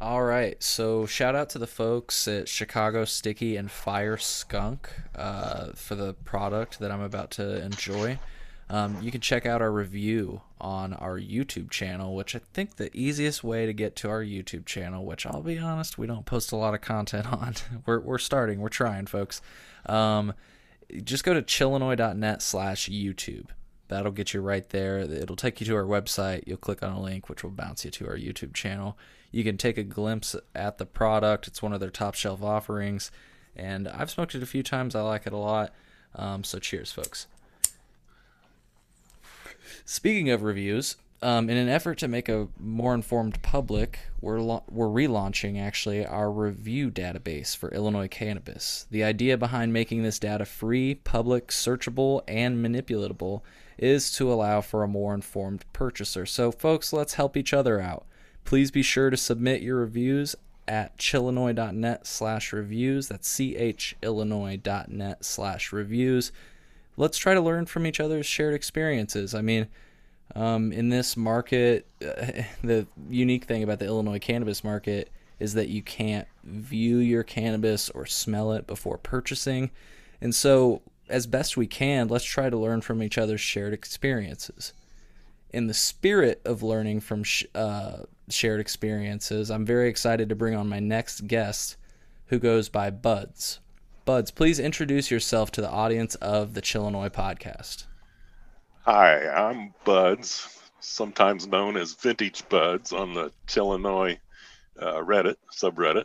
All right. So shout out to the folks at Chicago Sticky and Fire Skunk uh, for the product that I'm about to enjoy. Um, you can check out our review on our YouTube channel, which I think the easiest way to get to our YouTube channel, which I'll be honest, we don't post a lot of content on. we're, we're starting, we're trying, folks. Um, just go to chillinois.net slash YouTube. That'll get you right there. It'll take you to our website. You'll click on a link, which will bounce you to our YouTube channel. You can take a glimpse at the product. It's one of their top shelf offerings, and I've smoked it a few times. I like it a lot. Um, so cheers, folks. Speaking of reviews, um, in an effort to make a more informed public, we're lo- we're relaunching actually our review database for Illinois cannabis. The idea behind making this data free, public, searchable, and manipulatable is to allow for a more informed purchaser. So, folks, let's help each other out. Please be sure to submit your reviews at chillinois.net slash reviews. That's chillinois.net slash reviews let's try to learn from each other's shared experiences. I mean, um, in this market, uh, the unique thing about the Illinois cannabis market is that you can't view your cannabis or smell it before purchasing. And so, as best we can, let's try to learn from each other's shared experiences. In the spirit of learning from sh- uh, shared experiences, I'm very excited to bring on my next guest who goes by Buds. Buds, please introduce yourself to the audience of the Chillinois podcast. Hi, I'm Buds, sometimes known as Vintage Buds on the Chillinois uh, Reddit subreddit.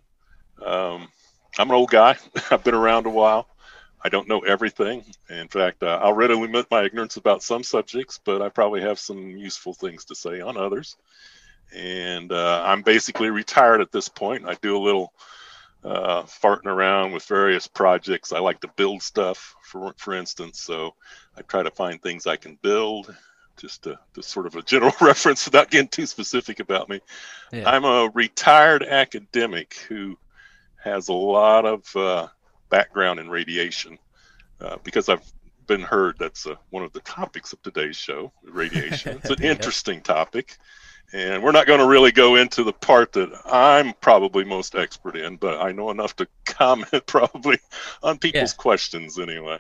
Um, I'm an old guy. I've been around a while. I don't know everything. In fact, uh, I'll readily admit my ignorance about some subjects, but I probably have some useful things to say on others. And uh, I'm basically retired at this point. I do a little uh, farting around with various projects. I like to build stuff, for for instance. So I try to find things I can build. Just to, to sort of a general reference without getting too specific about me. Yeah. I'm a retired academic who has a lot of uh, background in radiation uh, because I've been heard that's uh, one of the topics of today's show, radiation. It's an interesting topic and we're not going to really go into the part that I'm probably most expert in, but I know enough to comment probably on people's yeah. questions anyway.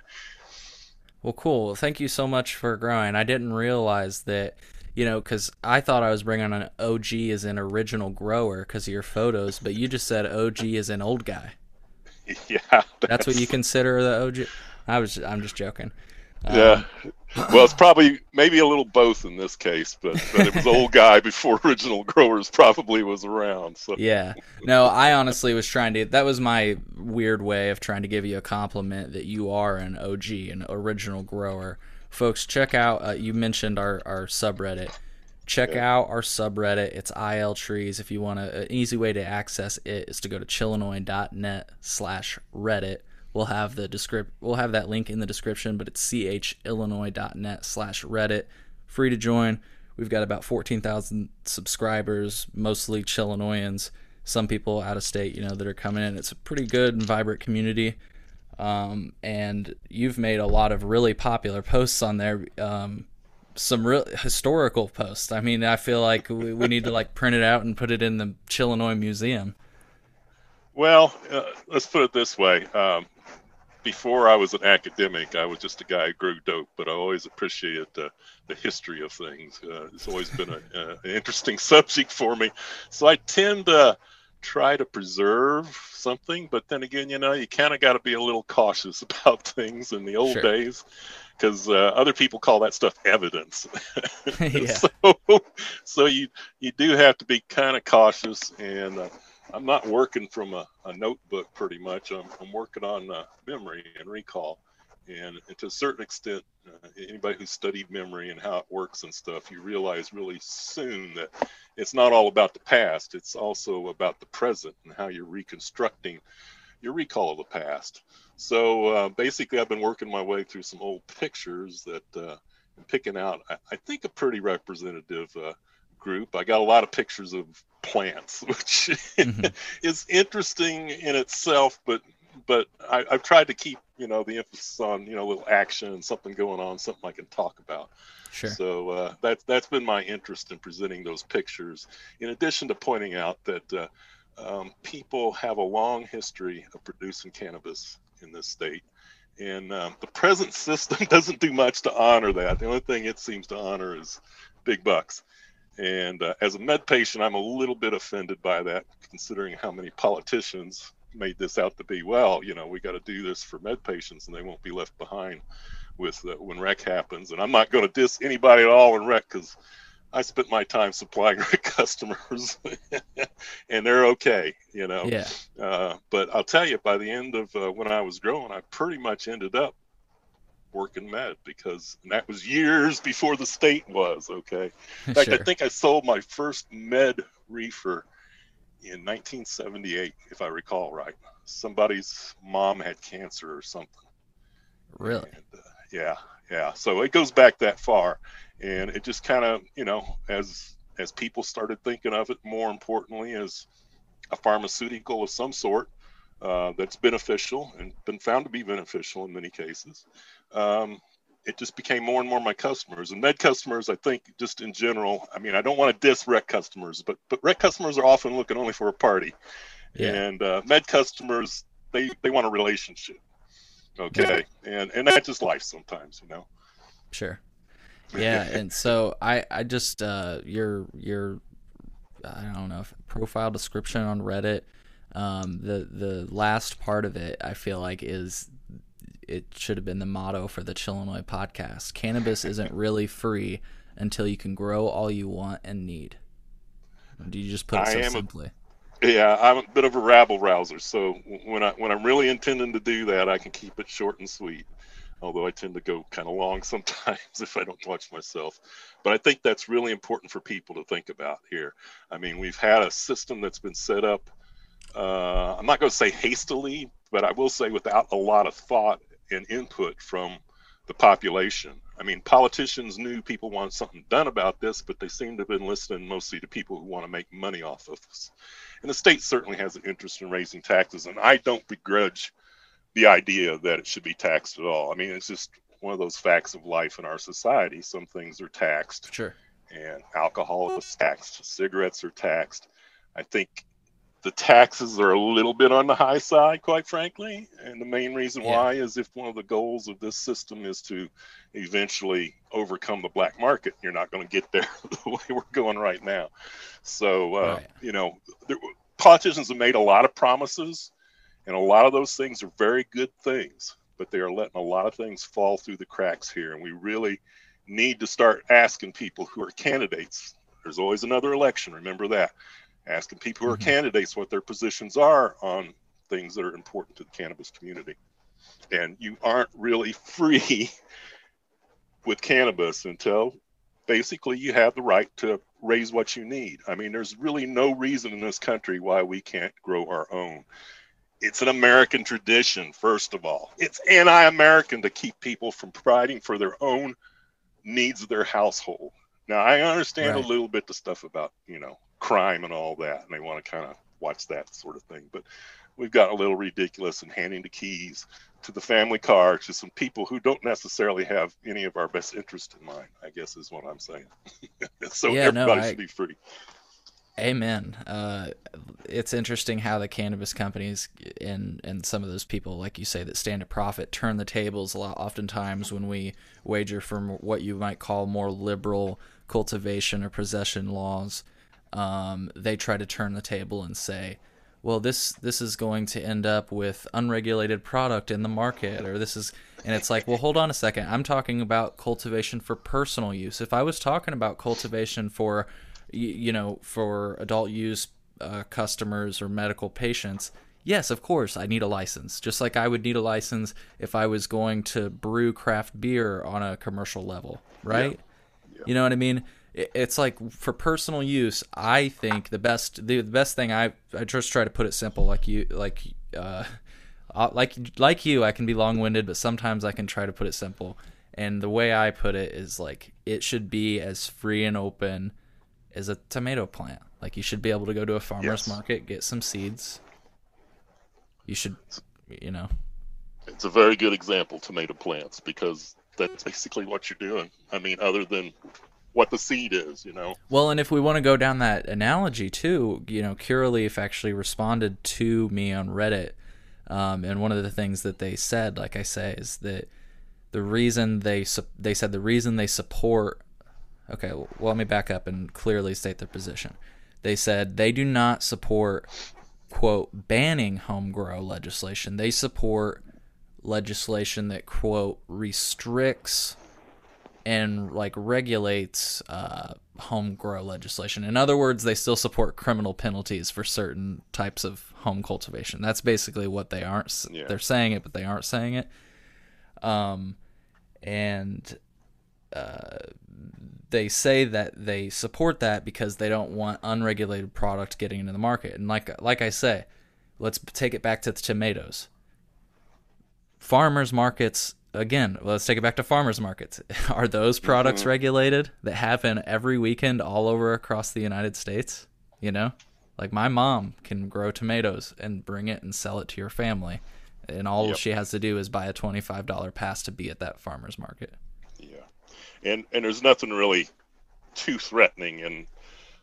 Well, cool. Thank you so much for growing. I didn't realize that, you know, because I thought I was bringing an OG as an original grower because of your photos, but you just said OG as an old guy. Yeah, that's, that's what you consider the OG. I was, I'm just joking. Yeah. Um, well, it's probably maybe a little both in this case, but, but it was old guy before original growers probably was around. So yeah, no, I honestly was trying to. That was my weird way of trying to give you a compliment that you are an OG, an original grower. Folks, check out. Uh, you mentioned our our subreddit. Check yeah. out our subreddit. It's IL Trees. If you want a, an easy way to access it is to go to chillinois.net slash Reddit We'll have the descript we'll have that link in the description, but it's chillinois.net slash Reddit. Free to join. We've got about 14,000 subscribers, mostly Chillinoisans. Some people out of state, you know, that are coming in. It's a pretty good and vibrant community. Um, and you've made a lot of really popular posts on there. Um, some real historical posts. I mean, I feel like we, we need to like print it out and put it in the Chillinois Museum. Well, uh, let's put it this way. Um, before I was an academic, I was just a guy who grew dope, but I always appreciated the, the history of things. Uh, it's always been a, uh, an interesting subject for me. So I tend to try to preserve something, but then again, you know, you kind of got to be a little cautious about things in the old sure. days because uh, other people call that stuff evidence. so, so you you do have to be kind of cautious and uh, I'm not working from a, a notebook pretty much. I'm, I'm working on uh, memory and recall. And, and, to a certain extent, uh, anybody who studied memory and how it works and stuff, you realize really soon that it's not all about the past. It's also about the present and how you're reconstructing your recall of the past. So uh, basically, I've been working my way through some old pictures that uh, I'm picking out, I, I, think, a pretty representative uh, group. I got a lot of pictures of plants, which mm-hmm. is interesting in itself, but but I, have tried to keep you know the emphasis on you know a little action something going on, something I can talk about. Sure. So uh, that's that's been my interest in presenting those pictures. In addition to pointing out that uh, um, people have a long history of producing cannabis in this state. And um, the present system doesn't do much to honor that. The only thing it seems to honor is big bucks. And uh, as a med patient, I'm a little bit offended by that, considering how many politicians made this out to be. Well, you know, we got to do this for med patients, and they won't be left behind with uh, when rec happens. And I'm not going to diss anybody at all in rec because I spent my time supplying customers, and they're okay, you know. Yeah. Uh, but I'll tell you, by the end of uh, when I was growing, I pretty much ended up working med because that was years before the state was okay. In fact, sure. I think I sold my first med reefer in 1978, if I recall right. Somebody's mom had cancer or something. Really? And, uh, yeah, yeah. So it goes back that far, and it just kind of, you know, as as people started thinking of it more importantly as a pharmaceutical of some sort uh, that's beneficial and been found to be beneficial in many cases. Um, it just became more and more my customers and med customers i think just in general i mean i don't want to diss rec customers but but rec customers are often looking only for a party Yeah. and uh, med customers they they want a relationship okay and and that's just life sometimes you know Sure. Yeah, and so I I just uh your your I don't know profile description on Reddit um the the last part of it I feel like is it should have been the motto for the Chillinois podcast. Cannabis isn't really free until you can grow all you want and need. Do you just put it I so simply? Yeah i'm a bit of a rabble rouser so when i when i'm really intending to do that i can keep it short and sweet although i tend to go kind of long sometimes if i don't watch myself. But i think that's really important for people to think about here. I mean we've had a system that's been set up uh, i'm not going to say hastily but i will say without a lot of thought and input from the population. I mean politicians knew people wanted something done about this but they seem to have been listening mostly to people who want to make money off of this and the state certainly has an interest in raising taxes and i don't begrudge the idea that it should be taxed at all. I mean it's just one of those facts of life in our society. Some things are taxed Sure. and alcohol is taxed cigarettes are taxed. I think the taxes are a little bit on the high side quite frankly. And the main reason Yeah. why is if one of the goals of this system is to eventually overcome the black market you're not going to get there the way we're going right now. So uh, Right. you know there, politicians have made a lot of promises and a lot of those things are very good things but they are letting a lot of things fall through the cracks here. And we really need to start asking people who are candidates. There's always another election remember that asking people who are Mhm. candidates what their positions are on things that are important to the cannabis community and you aren't really free with cannabis until basically you have the right to raise what you need. I mean, there's really no reason in this country why we can't grow our own. It's an American tradition, first of all. It's anti American to keep people from providing for their own needs of their household. Now, I understand Right. a little bit the stuff about, you know, crime and all that, and they want to kind of watch that sort of thing. But we've got a little ridiculous in handing the keys to the family car to some people who don't necessarily have any of our best interest in mind, I guess is what I'm saying. so Yeah, no, everybody I- should be free. Amen. Uh, it's interesting how the cannabis companies and and some of those people, like you say, that stand to profit, turn the tables a lot. Oftentimes, when we wager from what you might call more liberal cultivation or possession laws, um, they try to turn the table and say, "Well, this this is going to end up with unregulated product in the market," or this is, and it's like, well, hold on a second. I'm talking about cultivation for personal use. If I was talking about cultivation for you know, for adult use uh, customers or medical patients, yes, of course, I need a license. Just like I would need a license if I was going to brew craft beer on a commercial level, right? Yeah. You know what I mean? It- It's like for personal use. I think the best, the, the best thing I, I just try to put it simple, like you, like, uh, uh, like, like you, I can be long winded, but sometimes I can try to put it simple. And the way I put it is like it should be as free and open as a tomato plant. Like you should be able to go to a farmer's Yes. market, get some seeds. You should, you know, It's a very good example, tomato plants, because that's basically what you're doing. I mean, other than what the seed is, you know. Well, and if we want to go down that analogy too, you know, Curaleaf actually responded to me on Reddit, um, and one of the things that they said, like I say, is that the reason they su- they said the reason they support. Okay, well, let me back up and clearly state their position. They said they do not support quote banning home grow legislation. They support legislation that quote restricts and like regulates uh, home grow legislation. In other words, they still support criminal penalties for certain types of home cultivation. That's basically what they aren't. Yeah. They're saying it, but they aren't saying it. Um, and uh, they say that they support that because they don't want unregulated product getting into the market. And like like I say, let's take it back to the tomatoes. Farmers markets again, let's take it back to farmers markets. Are those products mm-hmm. regulated that happen every weekend all over across the United States? You know, like my mom can grow tomatoes and bring it and sell it to your family, and all yep. she has to do is buy a twenty-five dollar pass to be at that farmers market. Yeah, and and there's nothing really too threatening in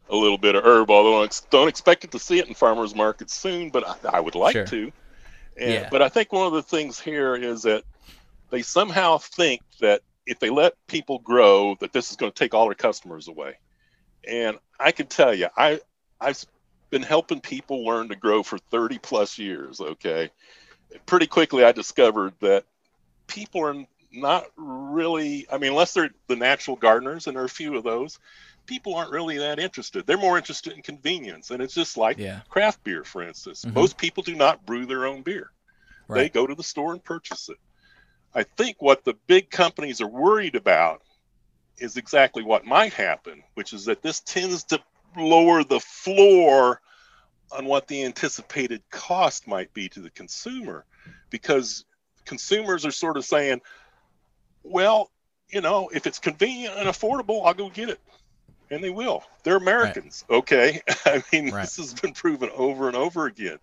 a little bit of herb. Although I don't expect it to see it in farmers markets soon, but I, I would like sure. to. And, yeah. But I think one of the things here is that they somehow think that if they let people grow, that this is going to take all their customers away. And I can tell you, I I've been helping people learn to grow for 30 plus years. Okay, pretty quickly I discovered that people are not really. I mean, unless they're the natural gardeners, and there are a few of those, people aren't really that interested. They're more interested in convenience, and it's just like yeah. craft beer, for instance. Mm-hmm. Most people do not brew their own beer; right. they go to the store and purchase it. I think what the big companies are worried about is exactly what might happen, which is that this tends to lower the floor on what the anticipated cost might be to the consumer because consumers are sort of saying, well, you know, if it's convenient and affordable, I'll go get it. And they will. They're Americans, right. okay? I mean, right. this has been proven over and over again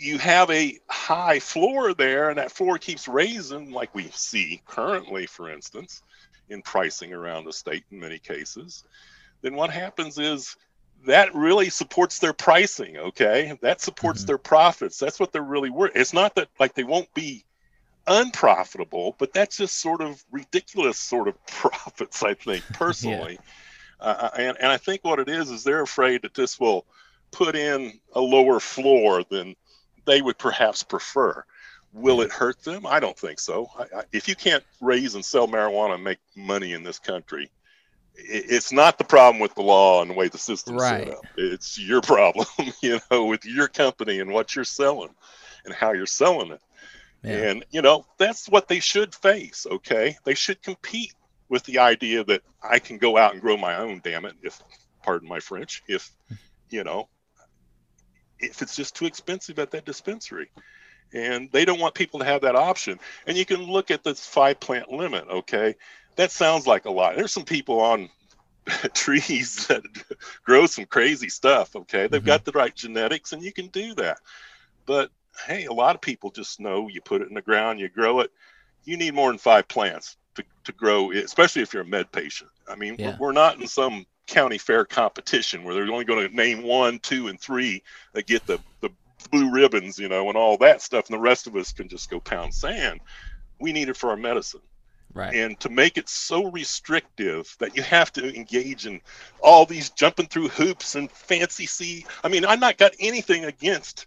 you have a high floor there, and that floor keeps raising, like we see currently, for instance, in pricing around the state in many cases, then what happens is that really supports their pricing. Okay, that supports mm-hmm. their profits. That's what they're really worth. It's not that like they won't be unprofitable, but that's just sort of ridiculous sort of profits. I think personally, yeah. uh, and and I think what it is is they're afraid that this will put in a lower floor than they would perhaps prefer. Will it hurt them? I don't think so. I, I, if you can't raise and sell marijuana and make money in this country, it, it's not the problem with the law and the way the system's right. set up. It's your problem, you know, with your company and what you're selling and how you're selling it. Yeah. And, you know, that's what they should face, okay? They should compete with the idea that I can go out and grow my own, damn it, if, pardon my French, if, you know, if it's just too expensive at that dispensary. And they don't want people to have that option. And you can look at this five plant limit okay? That sounds like a lot. There's some people on trees that grow some crazy stuff okay? They've mm-hmm. got the right genetics and you can do that. But hey a lot of people just know you put it in the ground you grow it. You need more than five plants to, to grow it especially if you're a med patient. I mean yeah. we're, we're not in some county fair competition where they're only going to name one, two, and three that get the, the blue ribbons, you know, and all that stuff, and the rest of us can just go pound sand. We need it for our medicine. Right. And to make it so restrictive that you have to engage in all these jumping through hoops and fancy see. I mean, I'm not got anything against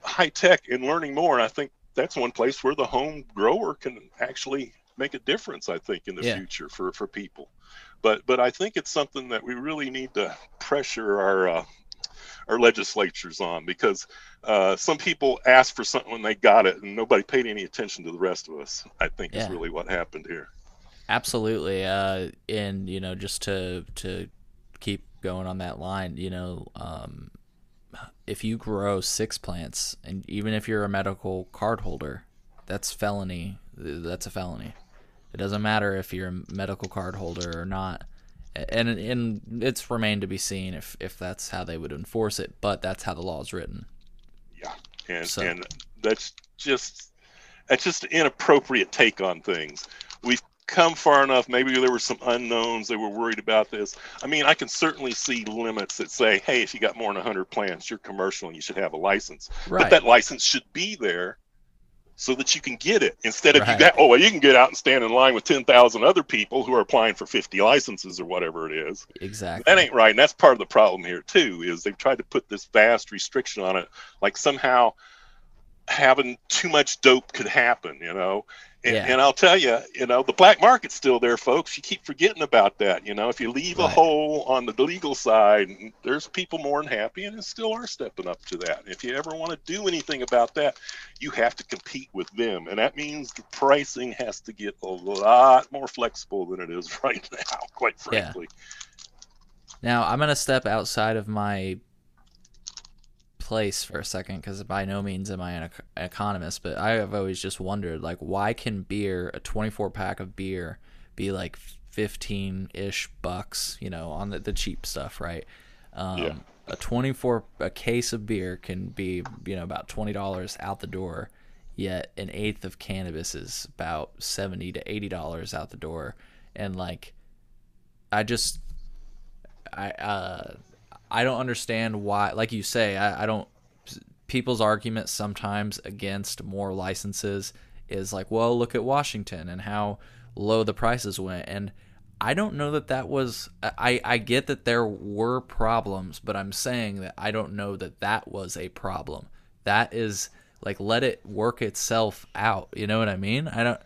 high tech and learning more. And I think that's one place where the home grower can actually make a difference, I think, in the yeah. future for, for people but but I think it's something that we really need to pressure our uh, our legislatures on because uh, some people asked for something when they got it and nobody paid any attention to the rest of us. I think yeah. is really what happened here. Absolutely, uh, and you know, just to to keep going on that line, you know, um, if you grow six plants, and even if you're a medical card holder, that's felony. That's a felony. It doesn't matter if you're a medical card holder or not. And and it's remained to be seen if, if that's how they would enforce it, but that's how the law is written. Yeah, and so. and that's just that's just an inappropriate take on things. We've come far enough. Maybe there were some unknowns. They were worried about this. I mean, I can certainly see limits that say, hey, if you got more than 100 plants, you're commercial and you should have a license. Right. But that license should be there so that you can get it instead of Right. you got, oh, well, you can get out and stand in line with 10,000 other people who are applying for 50 licenses or whatever it is. Exactly. That ain't right. And that's part of the problem here, too, is they've tried to put this vast restriction on it, like somehow having too much dope could happen, you know? And, Yeah. and I'll tell you, you know, the black market's still there, folks. You keep forgetting about that. You know, if you leave a hole on the legal side, there's people more than happy, and still are stepping up to that. If you ever want to do anything about that, you have to compete with them. And that means the pricing has to get a lot more flexible than it is right now, quite Yeah. frankly. Now I'm gonna step outside of my place for a second because by no means am I an, ec- an economist, but I have always just wondered like why can beer, a 24 pack of beer, be like 15 ish bucks, you know, on the, the cheap stuff, right? Um, Yeah. A 24 a case of beer can be you know about twenty dollars out the door, yet an eighth of cannabis is about 70 to 80 dollars out the door, and like I just I uh I don't understand why like you say I, I don't people's arguments sometimes against more licenses is like well look at Washington and how low the prices went. And I don't know that that was I I get that there were problems but I'm saying that I don't know that that was a problem. That is like let it work itself out. You know what I mean? I don't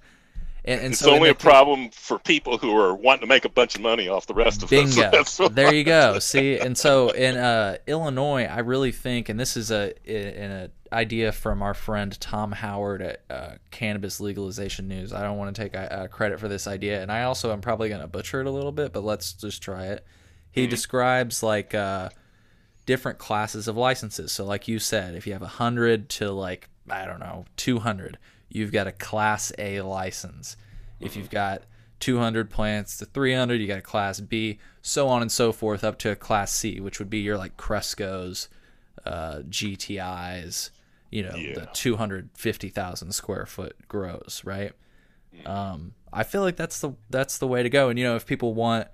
and, and It's so only a problem for people who are wanting to make a bunch of money off the rest of us. Bingo. What- there you go. See, and so in uh, Illinois, I really think, and this is a in a idea from our friend Tom Howard at uh, Cannabis Legalization News. I don't want to take uh, credit for this idea, and I also am probably going to butcher it a little bit, but let's just try it. He describes like uh, different classes of licenses. So, like you said, if you have a hundred to like I don't know two hundred, you've got a Class A license. If you've got 200 plants to 300, you got a Class B, so on and so forth, up to a Class C, which would be your like Cresco's, uh, GTI's, you know, Yeah. the 250,000 square foot grows, right? Um, I feel like that's the that's the way to go. And you know, if people want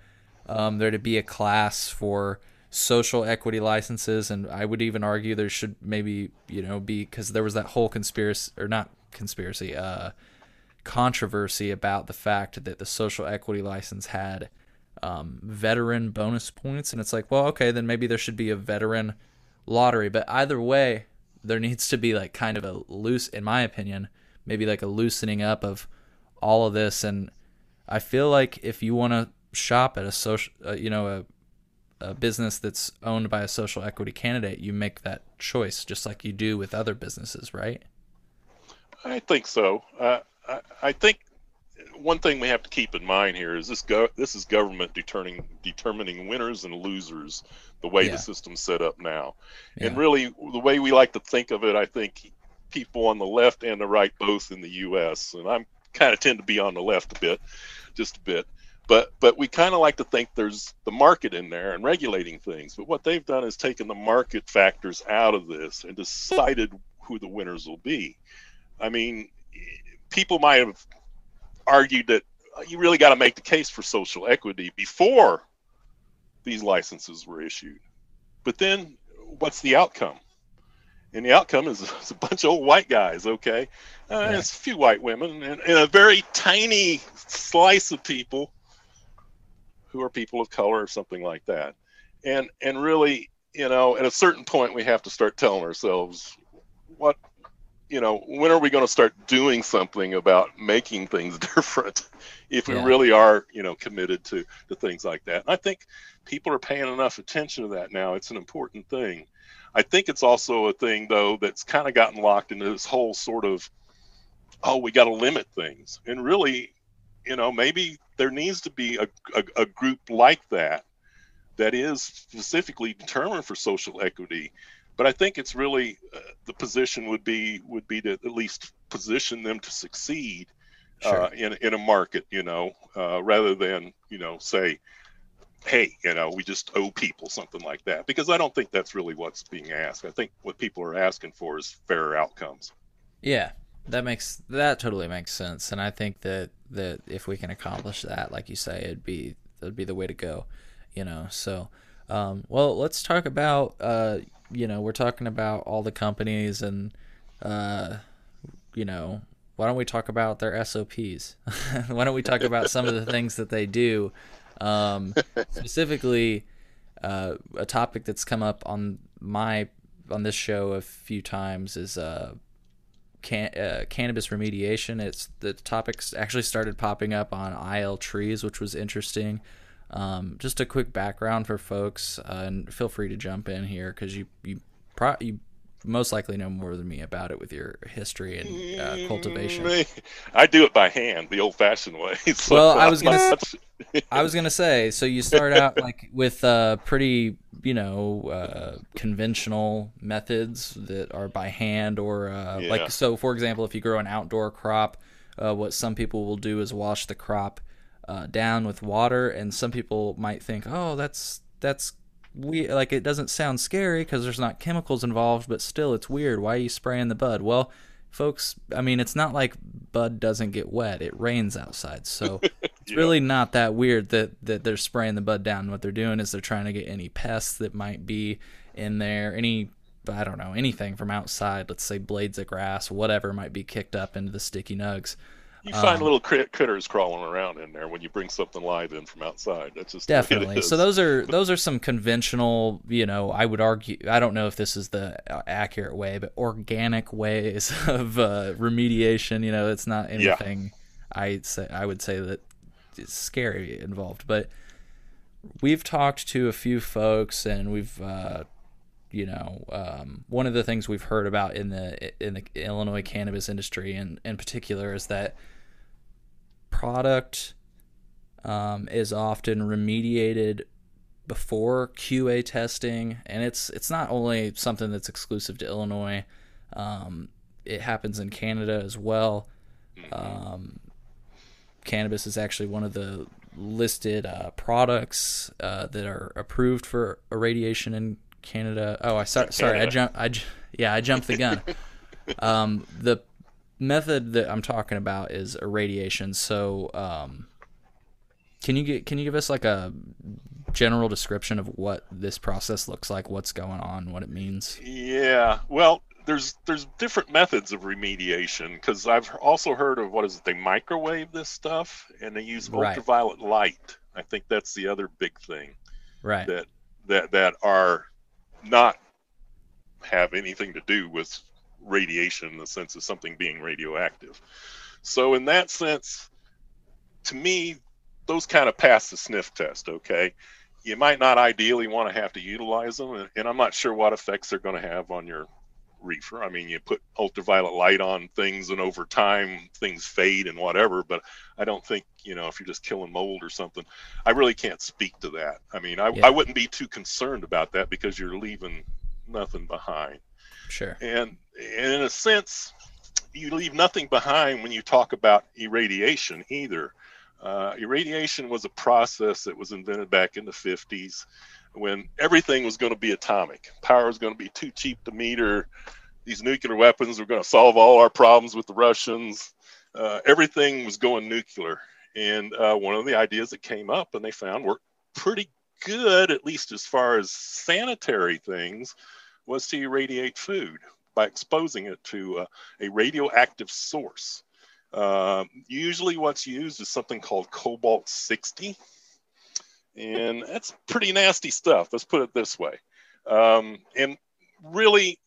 um, there to be a class for social equity licenses, and I would even argue there should maybe you know be because there was that whole conspiracy or not conspiracy, uh, controversy about the fact that the social equity license had um, veteran bonus points, and it's like, well, okay, then maybe there should be a veteran lottery. But either way, there needs to be like kind of a loose, in my opinion, maybe like a loosening up of all of this. And I feel like if you want to shop at a social, uh, you know, a a business that's owned by a social equity candidate, you make that choice just like you do with other businesses, right? I think so. Uh, I, I think one thing we have to keep in mind here is this go this is government determining determining winners and losers the way Yeah. the system's set up now. And really the way we like to think of it, I think people on the left and the right both in the US and I'm kind of tend to be on the left a bit, just a bit. But but we kind of like to think there's the market in there and regulating things. But what they've done is taken the market factors out of this and decided who the winners will be. I mean, people might have argued that you really got to make the case for social equity before these licenses were issued. But then what's the outcome? And the outcome is it's a bunch of old white guys, okay? Uh, Yeah. It's a few white women and, and a very tiny slice of people who are people of color or something like that. And and really, you know, at a certain point we have to start telling ourselves what you know, when are we going to start doing something about making things different if we Yeah. really are, you know, committed to, to things like that? I think people are paying enough attention to that now. It's an important thing. I think it's also a thing, though, that's kind of gotten locked into this whole sort of, oh, we got to limit things. And really, you know, maybe there needs to be a, a, a group like that that is specifically determined for social equity but I think it's really uh, the position would be would be to at least position them to succeed Sure. uh, in in a market, you know, uh, rather than you know say, hey, you know, we just owe people something like that. Because I don't think that's really what's being asked. I think what people are asking for is fairer outcomes. Yeah, That makes that totally makes sense, and I think that that if we can accomplish that, like you say, it'd be it'd be the way to go, you know. So, um, well, let's talk about uh, you know, we're talking about all the companies and uh, you know, why don't we talk about their SOPs? why don't we talk about some of the things that they do? Um, specifically, uh, a topic that's come up on my on this show a few times is uh, can, uh, cannabis remediation. It's the topics actually started popping up on IL trees, which was interesting. Um, just a quick background for folks, uh, and feel free to jump in here because you you pro- you most likely know more than me about it with your history and uh, cultivation. I do it by hand, the old-fashioned way. So well, I was gonna, I was gonna say, so you start out like with uh, pretty, you know, uh, conventional methods that are by hand, or uh, yeah. like so. For example, if you grow an outdoor crop, uh, what some people will do is wash the crop uh, down with water, and some people might think, oh, that's that's we like it doesn't sound scary because there's not chemicals involved, but still it's weird. Why are you spraying the bud? Well, folks, I mean it's not like bud doesn't get wet. It rains outside, so it's really not that weird that that they're spraying the bud down. What they're doing is they're trying to get any pests that might be in there, any I don't know anything from outside. Let's say blades of grass, whatever might be kicked up into the sticky nugs. You find um, little crit- critters crawling around in there when you bring something live in from outside. That's just definitely. So those are those are some conventional, you know, I would argue. I don't know if this is the uh, accurate way, but organic ways of uh, remediation. You know, it's not anything. Yeah. I say I would say that it's scary involved, but we've talked to a few folks and we've. Uh, you know, um, one of the things we've heard about in the in the Illinois cannabis industry, in in particular, is that product um, is often remediated before QA testing, and it's it's not only something that's exclusive to Illinois. Um, it happens in Canada as well. Um, cannabis is actually one of the listed uh, products uh, that are approved for irradiation in Canada. Oh, I sorry, sorry I jumped. I yeah, I jumped the gun. um, the method that I'm talking about is irradiation. So, um, can you get can you give us like a general description of what this process looks like, what's going on, what it means? Yeah. Well, there's there's different methods of remediation because I've also heard of what is it? They microwave this stuff and they use right. ultraviolet light. I think that's the other big thing. Right. That that that are not have anything to do with radiation in the sense of something being radioactive. So in that sense, to me, those kind of pass the sniff test. Okay, you might not ideally want to have to utilize them, and, I'm not sure what effects they're going to have on your reefer. I mean, you put ultraviolet light on things, and over time things fade and whatever. But I don't think you know if you're just killing mold or something. I really can't speak to that. I mean, I, yeah. I wouldn't be too concerned about that because you're leaving nothing behind. Sure. And, and in a sense, you leave nothing behind when you talk about irradiation either. Uh, irradiation was a process that was invented back in the 50s when everything was going to be atomic. Power was going to be too cheap to meter. These nuclear weapons were going to solve all our problems with the Russians. Uh, everything was going nuclear. And uh, one of the ideas that came up and they found were pretty good, at least as far as sanitary things, was to irradiate food by exposing it to uh, a radioactive source. Uh, usually, what's used is something called cobalt 60, and that's pretty nasty stuff. Let's put it this way. Um, and really,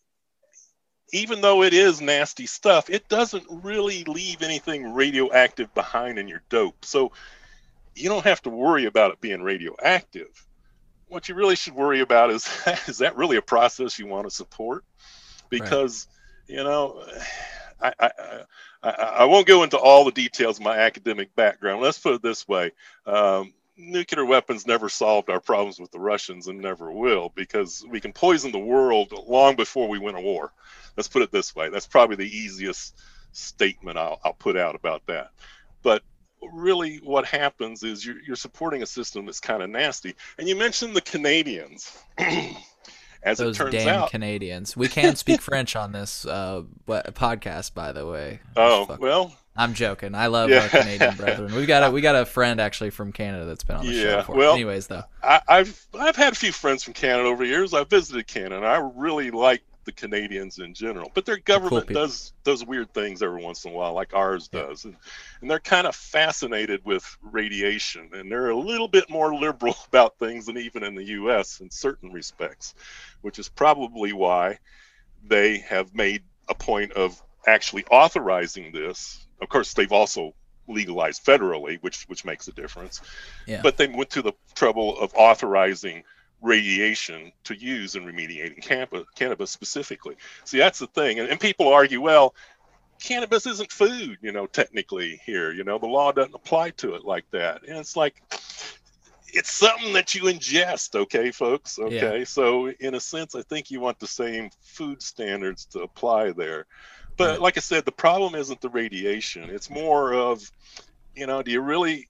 even though it is nasty stuff, it doesn't really leave anything radioactive behind in your dope. So you don't have to worry about it being radioactive what you really should worry about is is that really a process you want to support? Because right. you know, I, I, I, I won't go into all the details of my academic background. Let's put it this way. Um, nuclear weapons never solved our problems with the Russians and never will because we can poison the world long before we win a war. Let's put it this way. That's probably the easiest statement I'll, I'll put out about that. But really what happens is you're, you're supporting a system that's kind of nasty. And you mentioned the Canadians. as Those it turns damn out, Canadians. We can speak French on this uh, podcast, by the way. oh Fuck. well, I'm joking. I love Yeah. our Canadian brethren. We got a we got a friend actually from Canada that's been on the show Yeah, before. well- Anyways, though, I, I've I've had a few friends from Canada over the years. I've visited Canada. I really like the Canadians in general, but their government people. does does weird things every once in a while, like ours Yeah. does, and and they're kind of fascinated with radiation, and they're a little bit more liberal about things than even in the U.S. in certain respects, which is probably why they have made a point of actually authorizing this. Of course, they've also legalized federally, which which makes a difference. Yeah. But they went to the trouble of authorizing radiation to use in remediating cannabis, cannabis specifically. See, that's the thing, and, and people argue, well, cannabis isn't food, you know, technically here. You know, the law doesn't apply to it like that, and it's like it's something that you ingest, okay, folks? Okay, so in a sense, I think you want the same food standards to apply there. But Right. like I said, the problem isn't the radiation. It's more of, you know, do you really?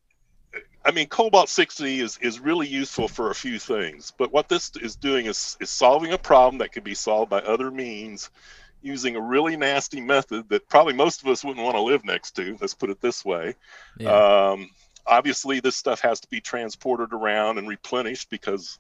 I mean, cobalt 60 is, is really useful for a few things, but what this is doing is, is solving a problem that could be solved by other means using a really nasty method that probably most of us wouldn't want to live next to. Let's put it this way. yeah, Um, obviously, this stuff has to be transported around and replenished because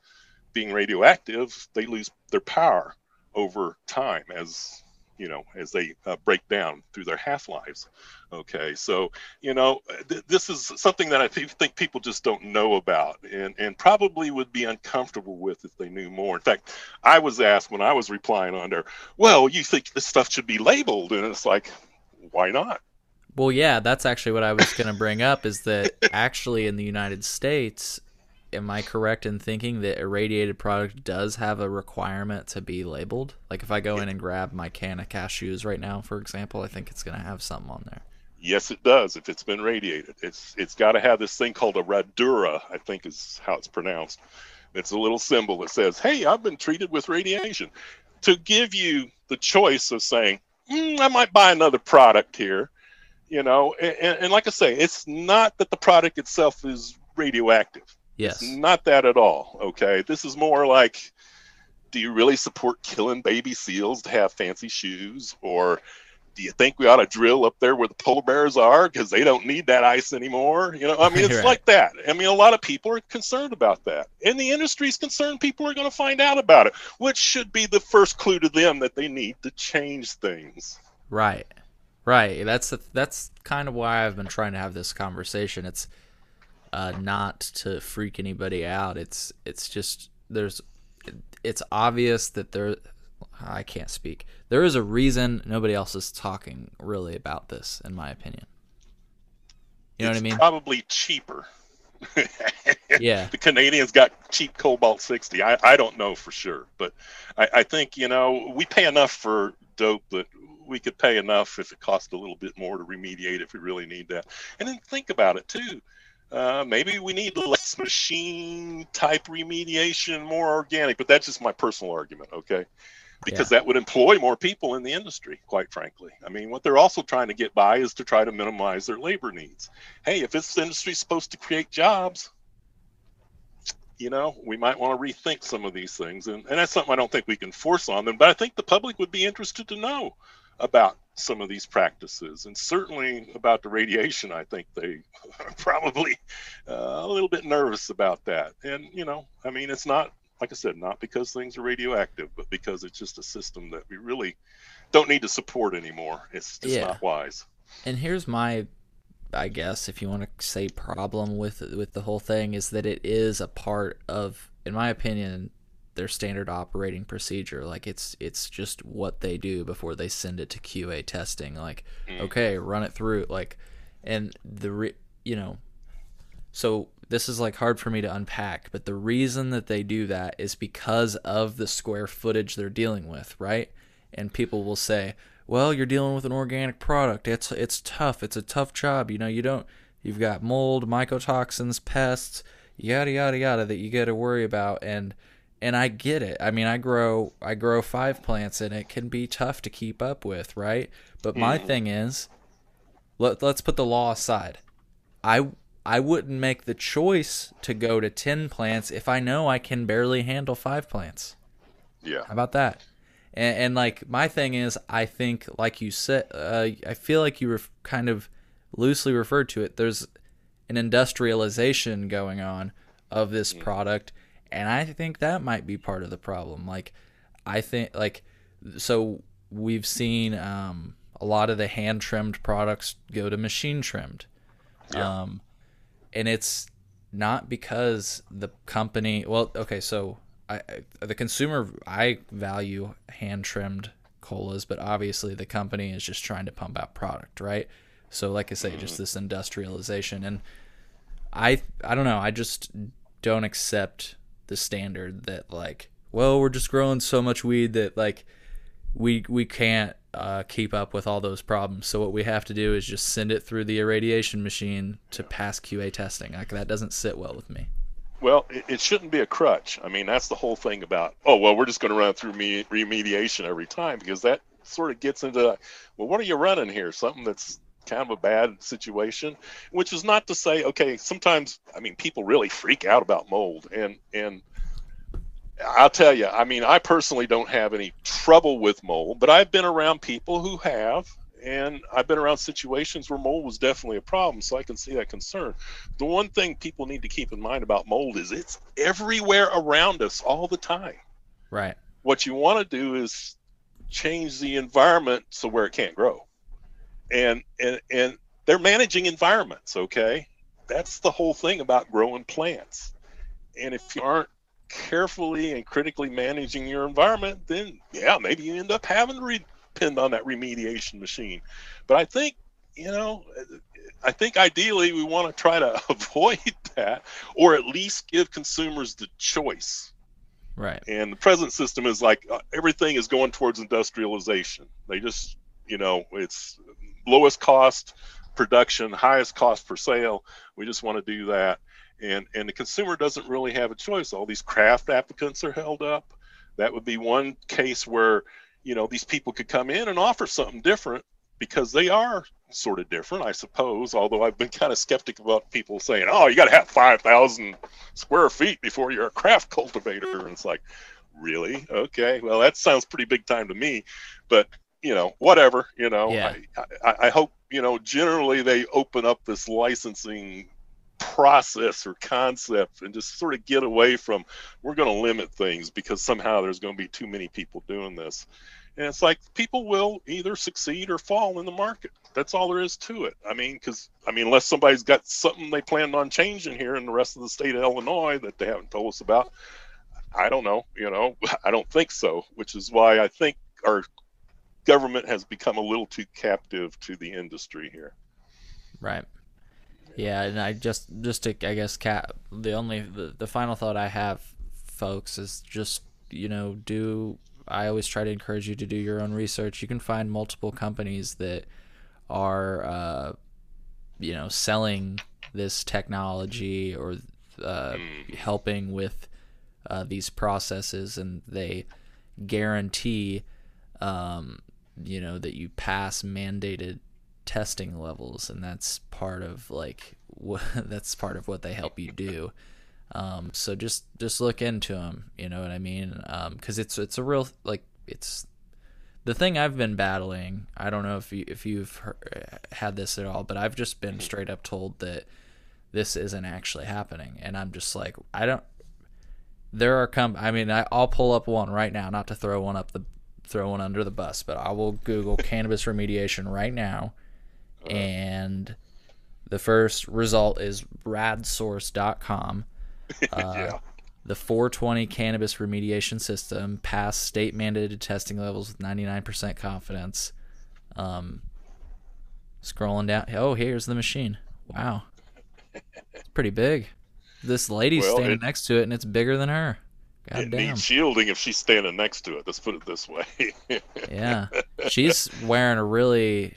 being radioactive, they lose their power over time as you know as they uh, break down through their half lives. Okay, so you know th- this is something that I think people just don't know about, and and probably would be uncomfortable with if they knew more. In fact, I was asked when I was replying on there, "Well, you think this stuff should be labeled?" And it's like, why not? Well, yeah, that's actually what I was going to bring up is that actually in the United States, am I correct in thinking that irradiated product does have a requirement to be labeled? Like if I go in and grab my can of cashews right now, for example, I think it's going to have something on there. Yes, it does. If it's been radiated, it's it's got to have this thing called a radura. I think is how it's pronounced. It's a little symbol that says, "Hey, I've been treated with radiation," to give you the choice of saying, mm, "I might buy another product here," you know. And, and like I say, it's not that the product itself is radioactive. Yes. It's not that at all. Okay, this is more like, do you really support killing baby seals to have fancy shoes, or do you think we ought to drill up there where the polar bears are because they don't need that ice anymore? You know, I mean, it's Right. like that. I mean, a lot of people are concerned about that, and the industry's concerned people are going to find out about it, which should be the first clue to them that they need to change things. Right. Right. That's that's kind of why I've been trying to have this conversation. It's uh, not to freak anybody out. It's it's just there's it's obvious that there I can't speak. There is a reason nobody else is talking really about this, in my opinion. You know it's what I mean? Probably cheaper. Yeah. the Canadians got cheap Cobalt 60. I, I don't know for sure, but I, I think, you know, we pay enough for dope that we could pay enough if it cost a little bit more to remediate if we really need that. And then think about it too. Uh, maybe we need less machine type remediation, more organic, but that's just my personal argument, okay? Because that would employ more people in the industry, quite frankly. I mean, what they're also trying to get by is to try to minimize their labor needs. Hey, if this industry's supposed to create jobs, you know, we might want to rethink some of these things. And, and that's something I don't think we can force on them, but I think the public would be interested to know about some of these practices. And certainly about the radiation, I think they are probably uh, a little bit nervous about that. And, you know, I mean, it's not, like I said, not because things are radioactive, but because it's just a system that we really don't need to support anymore. It's just Yeah. not wise. And here's my I guess if you want to say problem with with the whole thing is that it is a part of in my opinion their standard operating procedure. Like it's it's just what they do before they send it to QA testing. Like Mm. okay run it through. Like and the re, you know so this is like hard for me to unpack but the reason that they do that is because of the square footage they're dealing with right? And people will say well you're dealing with an organic product. It's it's tough. It's a tough job. You know you don't you've got mold mycotoxins pests yada yada yada that you got to worry about. And and I get it. I mean, I grow I grow five plants and it can be tough to keep up with, right? But my thing is let, let's put the law aside. I I wouldn't make the choice to go to 10 plants if I know I can barely handle 5 plants. Yeah. How about that? And, and like my thing is, I think, like you said, uh, I feel like you were kind of loosely referred to it. There's an industrialization going on of this product, and I think that might be part of the problem. Like, I think like so we've seen um, a lot of the hand trimmed products go to machine trimmed, Yeah. um, and it's not because the company. Well, okay, so I, I the consumer I value hand trimmed colas, but obviously the company is just trying to pump out product, right? So, like I say, just this industrialization, and I I don't know. I just don't accept the standard that like, well, we're just growing so much weed that like we we can't uh, keep up with all those problems. So what we have to do is just send it through the irradiation machine to pass QA testing. Like that doesn't sit well with me. Well, it, it shouldn't be a crutch. I mean, that's the whole thing about, oh, well, we're just going to run it through me, remediation every time because that sort of gets into, well, what are you running here? Something that's kind of a bad situation, which is not to say, okay, sometimes, I mean, people really freak out about mold. And, and, I'll tell you, I mean, I personally don't have any trouble with mold, but I've been around people who have, and I've been around situations where mold was definitely a problem, so I can see that concern. The one thing people need to keep in mind about mold is it's everywhere around us all the time. Right. What you want to do is change the environment so where it can't grow. And and and they're managing environments, okay? That's the whole thing about growing plants. And if you aren't carefully and critically managing your environment, then yeah, maybe you end up having to re- depend on that remediation machine. But I think, you know, I think ideally we want to try to avoid that or at least give consumers the choice. Right. And the present system is like uh, everything is going towards industrialization. They just, you know, it's lowest cost production, highest cost per sale. We just want to do that. And and the consumer doesn't really have a choice. All these craft applicants are held up. That would be one case where you know these people could come in and offer something different because they are sort of different i suppose although i've been kind of skeptic about people saying oh you got to have 5000 square feet before you're a craft cultivator. And it's like really? Okay. Well that sounds pretty big time to me. But you know whatever you know Yeah. I, I, I hope you know generally they open up this licensing process or concept and just sort of get away from we're going to limit things because somehow there's going to be too many people doing this. And it's like people will either succeed or fall in the market. That's all there is to it. I mean because i mean unless somebody's got something they planned on changing here in the rest of the state of illinois that they haven't told us about i don't know you know i don't think so which is why i think our government has become a little too captive to the industry here Right. Yeah, and I just just to I guess cap the only the, the final thought I have, folks, is just you know do I always try to encourage you to do your own research. You can find multiple companies that are uh, you know selling this technology or uh, helping with uh, these processes, and they guarantee um, you know that you pass mandated testing levels and that's part of like what that's part of what they help you do. Um, so just just look into them you know what i mean? Because it's it's a real like it's the thing i've been battling i don't know if you if you've heard, had this at all but i've just been straight up told that this isn't actually happening and i'm just like i don't there are com i mean I, i'll pull up one right now not to throw one up the throw one under the bus but i will google cannabis remediation right now. And the first result is radsource.com uh, yeah. the 420 cannabis remediation system passed state mandated testing levels with 99% confidence. Um, scrolling down. Oh here's the machine. Wow. It's pretty big. This lady's Well, standing it- next to it and it's bigger than her god it damn needs shielding if she's standing next to it let's put it this way yeah she's wearing a really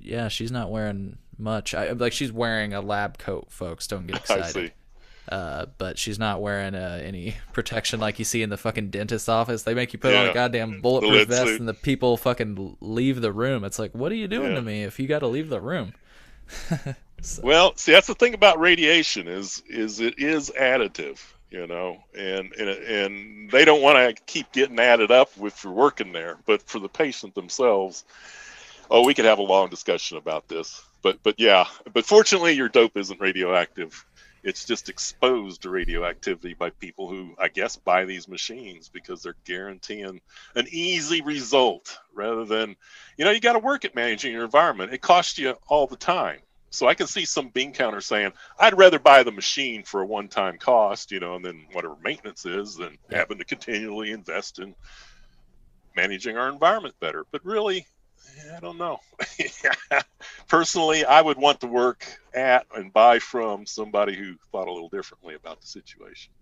yeah she's not wearing much I, like she's wearing a lab coat folks don't get i excited see uh, but she's not wearing uh, any protection like you see in the fucking dentist office. They make you put on a goddamn bulletproof vest, suit. and the people fucking leave the room. It's like, what are you doing Yeah. to me if you got to leave the room? Well, see, that's the thing about radiation is is it is additive. You know, and and, and they don't want to keep getting added up if you're working there. But for the patient themselves, oh, we could have a long discussion about this. But but yeah, but fortunately, your dope isn't radioactive. It's just exposed to radioactivity by people who, I guess, buy these machines because they're guaranteeing an easy result rather than, you know, you got to work at managing your environment. It costs you all the time so I can see some bean counter saying, I'd rather buy the machine for a one time cost, you know, and then whatever maintenance is than having to continually invest in managing our environment better. But really, I don't know. Personally, I would want to work at and buy from somebody who thought a little differently about the situation.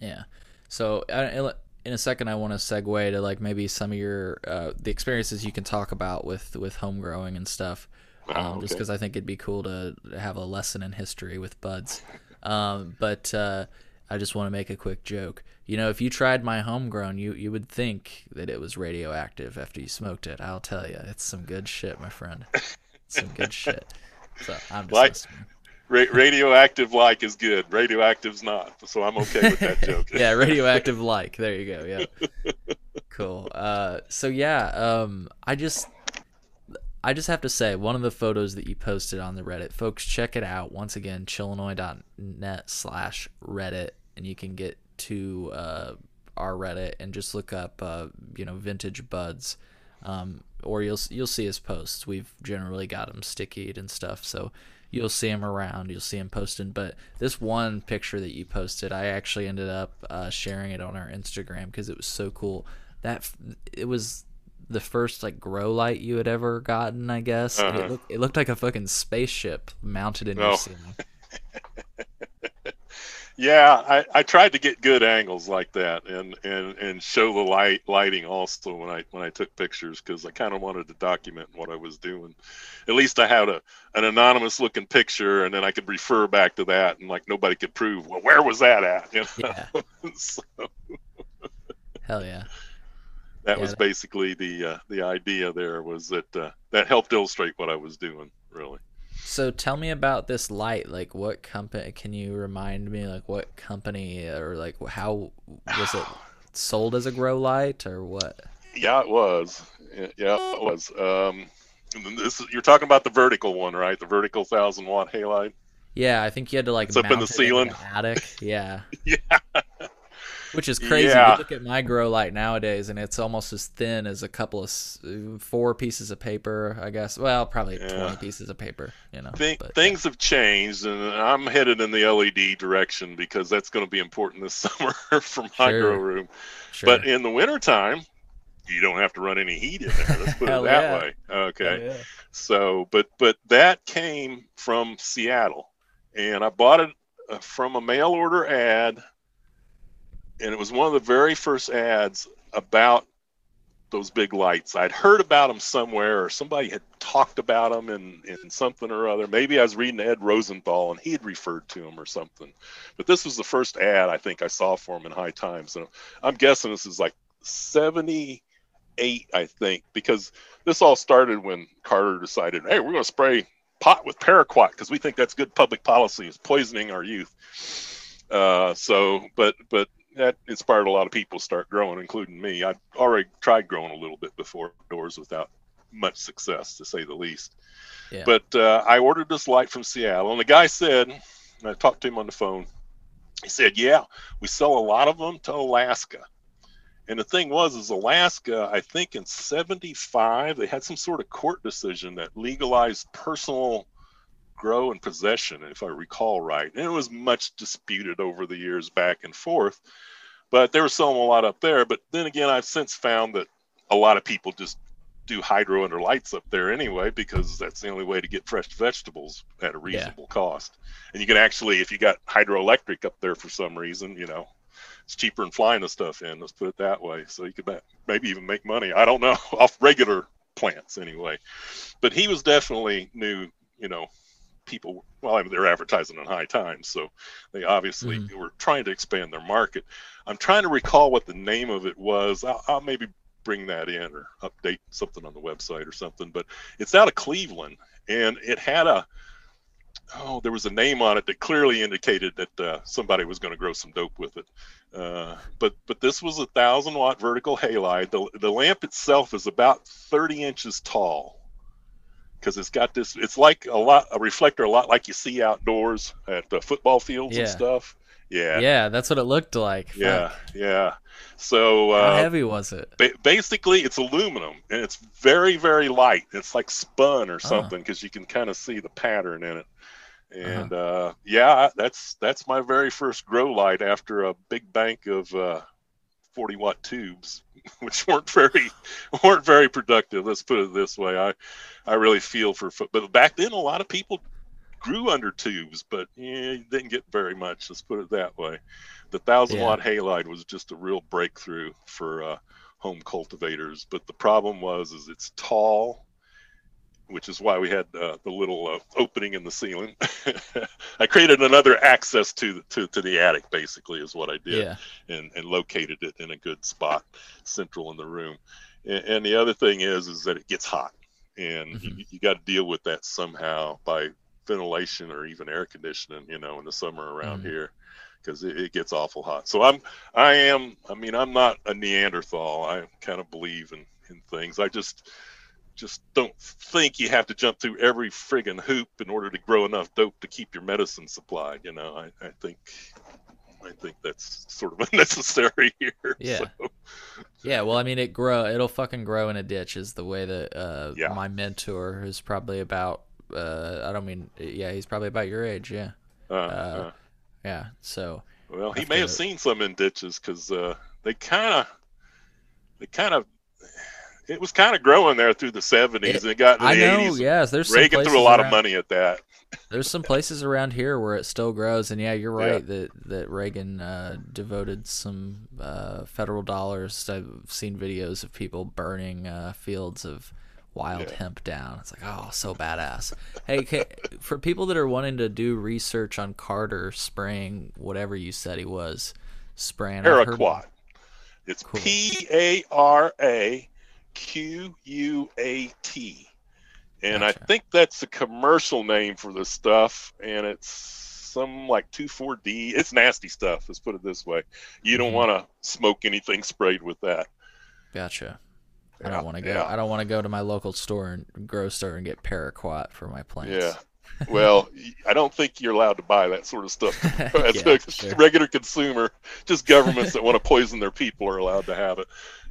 Yeah. So in a second, I want to segue to like maybe some of your uh, the experiences you can talk about with with home growing and stuff okay. just because I think it'd be cool to have a lesson in history with buds. Um, but uh, I just want to make a quick joke. You know, if you tried my homegrown, you you would think that it was radioactive after you smoked it. I'll tell you, it's some good shit, my friend. some good shit. So I'm just like, ra- radioactive like is good. Radioactive's not. So I'm okay with that joke. yeah, radioactive like. There you go. Yeah. cool. Uh, so yeah, um, I just I just have to say, one of the photos that you posted on the Reddit, folks, check it out. Once again, chillinois.net slash Reddit, and you can get to uh, our Reddit and just look up, uh, you know, vintage buds, um, or you'll you'll see his posts. We've generally got them stickied and stuff, so you'll see him around. You'll see him posting. But this one picture that you posted, I actually ended up uh, sharing it on our Instagram because it was so cool. That it was the first like grow light you had ever gotten, I guess. Uh-huh. It, looked, it looked like a fucking spaceship mounted in oh. your ceiling. yeah, I, I tried to get good angles like that and, and, and show the light lighting also when I when I took pictures because I kind of wanted to document what I was doing. At least I had a an anonymous looking picture and then I could refer back to that and like nobody could prove well where was that at you know? yeah. so. Hell yeah that yeah, was basically the uh, the idea there was that uh, that helped illustrate what I was doing really. So tell me about this light. Like, what company? Can you remind me, like, what company or like how was it sold as a grow light or what? Yeah, it was. Yeah, it was. Um, this is, you're talking about the vertical one, right? The vertical thousand watt halide. Yeah, I think you had to like it's up in the ceiling. In attic. Yeah. yeah. Which is crazy. Yeah. You look at my grow light nowadays, and it's almost as thin as a couple of four pieces of paper, I guess. Well, probably yeah. twenty pieces of paper. You know, Th- things yeah. have changed, and I'm headed in the LED direction because that's going to be important this summer for my sure. grow room. Sure. But in the wintertime, you don't have to run any heat in there. Let's put it that way. Okay. So, but but that came from Seattle, and I bought it uh, from a mail order ad and it was one of the very first ads about those big lights. I'd heard about them somewhere, or somebody had talked about them in, in something or other. Maybe I was reading Ed Rosenthal and he had referred to them or something. But this was the first ad I think I saw for them in High Times. So I'm guessing this is like 78, I think, because this all started when Carter decided, hey, we're going to spray pot with paraquat because we think that's good public policy. It's poisoning our youth. Uh, so, but but that inspired a lot of people to start growing, including me. I already tried growing a little bit before doors without much success, to say the least. Yeah. But uh, I ordered this light from Seattle, and the guy said, and I talked to him on the phone. He said, "Yeah, we sell a lot of them to Alaska." And the thing was, is Alaska, I think in '75, they had some sort of court decision that legalized personal grow and possession, if I recall right. And it was much disputed over the years back and forth, but they were selling a lot up there. But then again, I've since found that a lot of people just do hydro under lights up there anyway because that's the only way to get fresh vegetables at a reasonable yeah. cost. And you can actually, if you got hydroelectric up there for some reason, you know, it's cheaper than flying the stuff in. Let's put it that way. So you could maybe even make money. I don't know off regular plants anyway. But he was definitely new, you know, people well I mean, they're advertising on high times so they obviously mm-hmm. were trying to expand their market i'm trying to recall what the name of it was I'll, I'll, maybe bring that in or update something on the website or something but it's out of cleveland and it had a oh, there was a name on it that clearly indicated that uh, somebody was going to grow some dope with it. Uh, but but this was a thousand watt vertical halide. The the lamp itself is about 30 inches tall because it's got this. It's like a lot a reflector, a lot like you see outdoors at the football fields Yeah. and stuff. Yeah, Yeah, that's what it looked like. yeah, Fuck. yeah. So How uh, heavy was it? ba- basically it's aluminum and it's very very light it's like spun or Ah. something because you can kind of see the pattern in it and uh yeah that's that's my very first grow light after a big bank of uh 40 watt tubes which weren't very weren't very productive. Let's put it this way. I i really feel for fo- but back then a lot of people grew under tubes but yeah you didn't get very much. Let's put it that way. The thousand Yeah. watt halide was just a real breakthrough for uh home cultivators but the problem was is it's tall which is why we had uh, the little uh, opening in the ceiling. I created another access to the, to, to the attic basically is what i did Yeah. and, and located it in a good spot central in the room. And, and the other thing is is that it gets hot. And you, you got to deal with that somehow by ventilation or even air conditioning you know in the summer around Mhm. here because it, it gets awful hot. So i'm i am i mean i'm not a neanderthal. I kind of believe in in things. I just just don't think you have to jump through every friggin' hoop in order to grow enough dope to keep your medicine supplied. You know, I, I think I think that's sort of unnecessary here. Yeah. So, Yeah, well, I mean, it grow. It'll fucking grow in a ditch. Is the way that uh, Yeah. my mentor is probably about. Uh, I don't mean. Yeah, he's probably about your age. Yeah, uh, uh, yeah. So well, he may have to- seen some in ditches because uh, they kind of they kind of it was kind of growing there through the 70s It- and it got I know. 80s. Yes, there's some Reagan threw a lot of money at that. There's some places around here where it still grows, and yeah, you're Yeah. right that that Reagan uh, devoted some uh, federal dollars. I've seen videos of people burning uh, fields of wild Yeah. hemp down. It's like, oh, so badass. hey, ca for people that are wanting to do research on Carter spraying whatever you said he was spraying, heard- Paraquat. It's Cool. P A R A Q U A T. And I think that's the commercial name for the stuff. And it's some like 2,4-D. It's nasty stuff. Let's put it this way. You don't Mhm. want to smoke anything sprayed with that. Gotcha. I don't want to go. yeah. I don't want to go to my local store and grow store and get paraquat for my plants. Yeah. Well, I don't think you're allowed to buy that sort of stuff as Yeah, a sure. regular consumer. Just governments that want to poison their people are allowed to have it,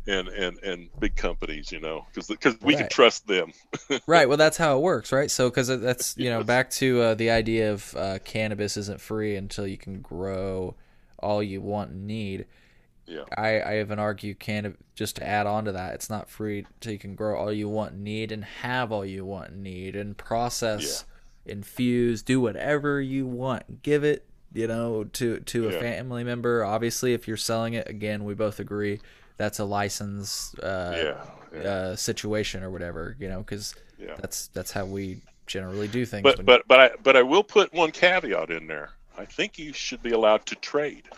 and and and big companies, you know, because because we can trust them. right well that's how it works right so because that's you know back to uh, the idea of uh, cannabis isn't free until you can grow all you want and need Yeah. i i even argue can just to add on to that it's not free until you can grow all you want and need and have all you want and need and process infuse do whatever you want give it you know to to a Yeah. family member obviously if you're selling it again we both agree that's a license uh, yeah. yeah. uh, situation or whatever, you know, because Yeah. that's that's how we generally do things. But but but I but I will put one caveat in there. I think you should be allowed to trade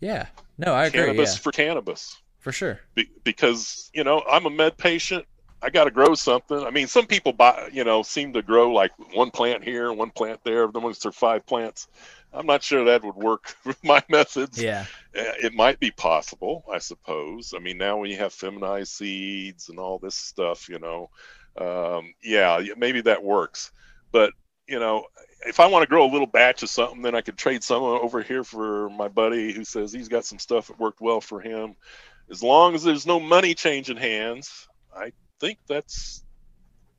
yeah, no, I agree. cannabis yeah, for cannabis. for sure. Be, because you know I'm a med patient. I got to grow something. I mean, some people buy, you know, seem to grow like one plant here, one plant there. Then once there are five plants, I'm not sure that would work with my methods. Yeah, Uh, It might be possible, I suppose. I mean, now when you have feminized seeds and all this stuff, you know, um, yeah, maybe that works. But you know, if I want to grow a little batch of something, then I could trade some over here for my buddy who says he's got some stuff that worked well for him. As long as there's no money changing hands, I think that's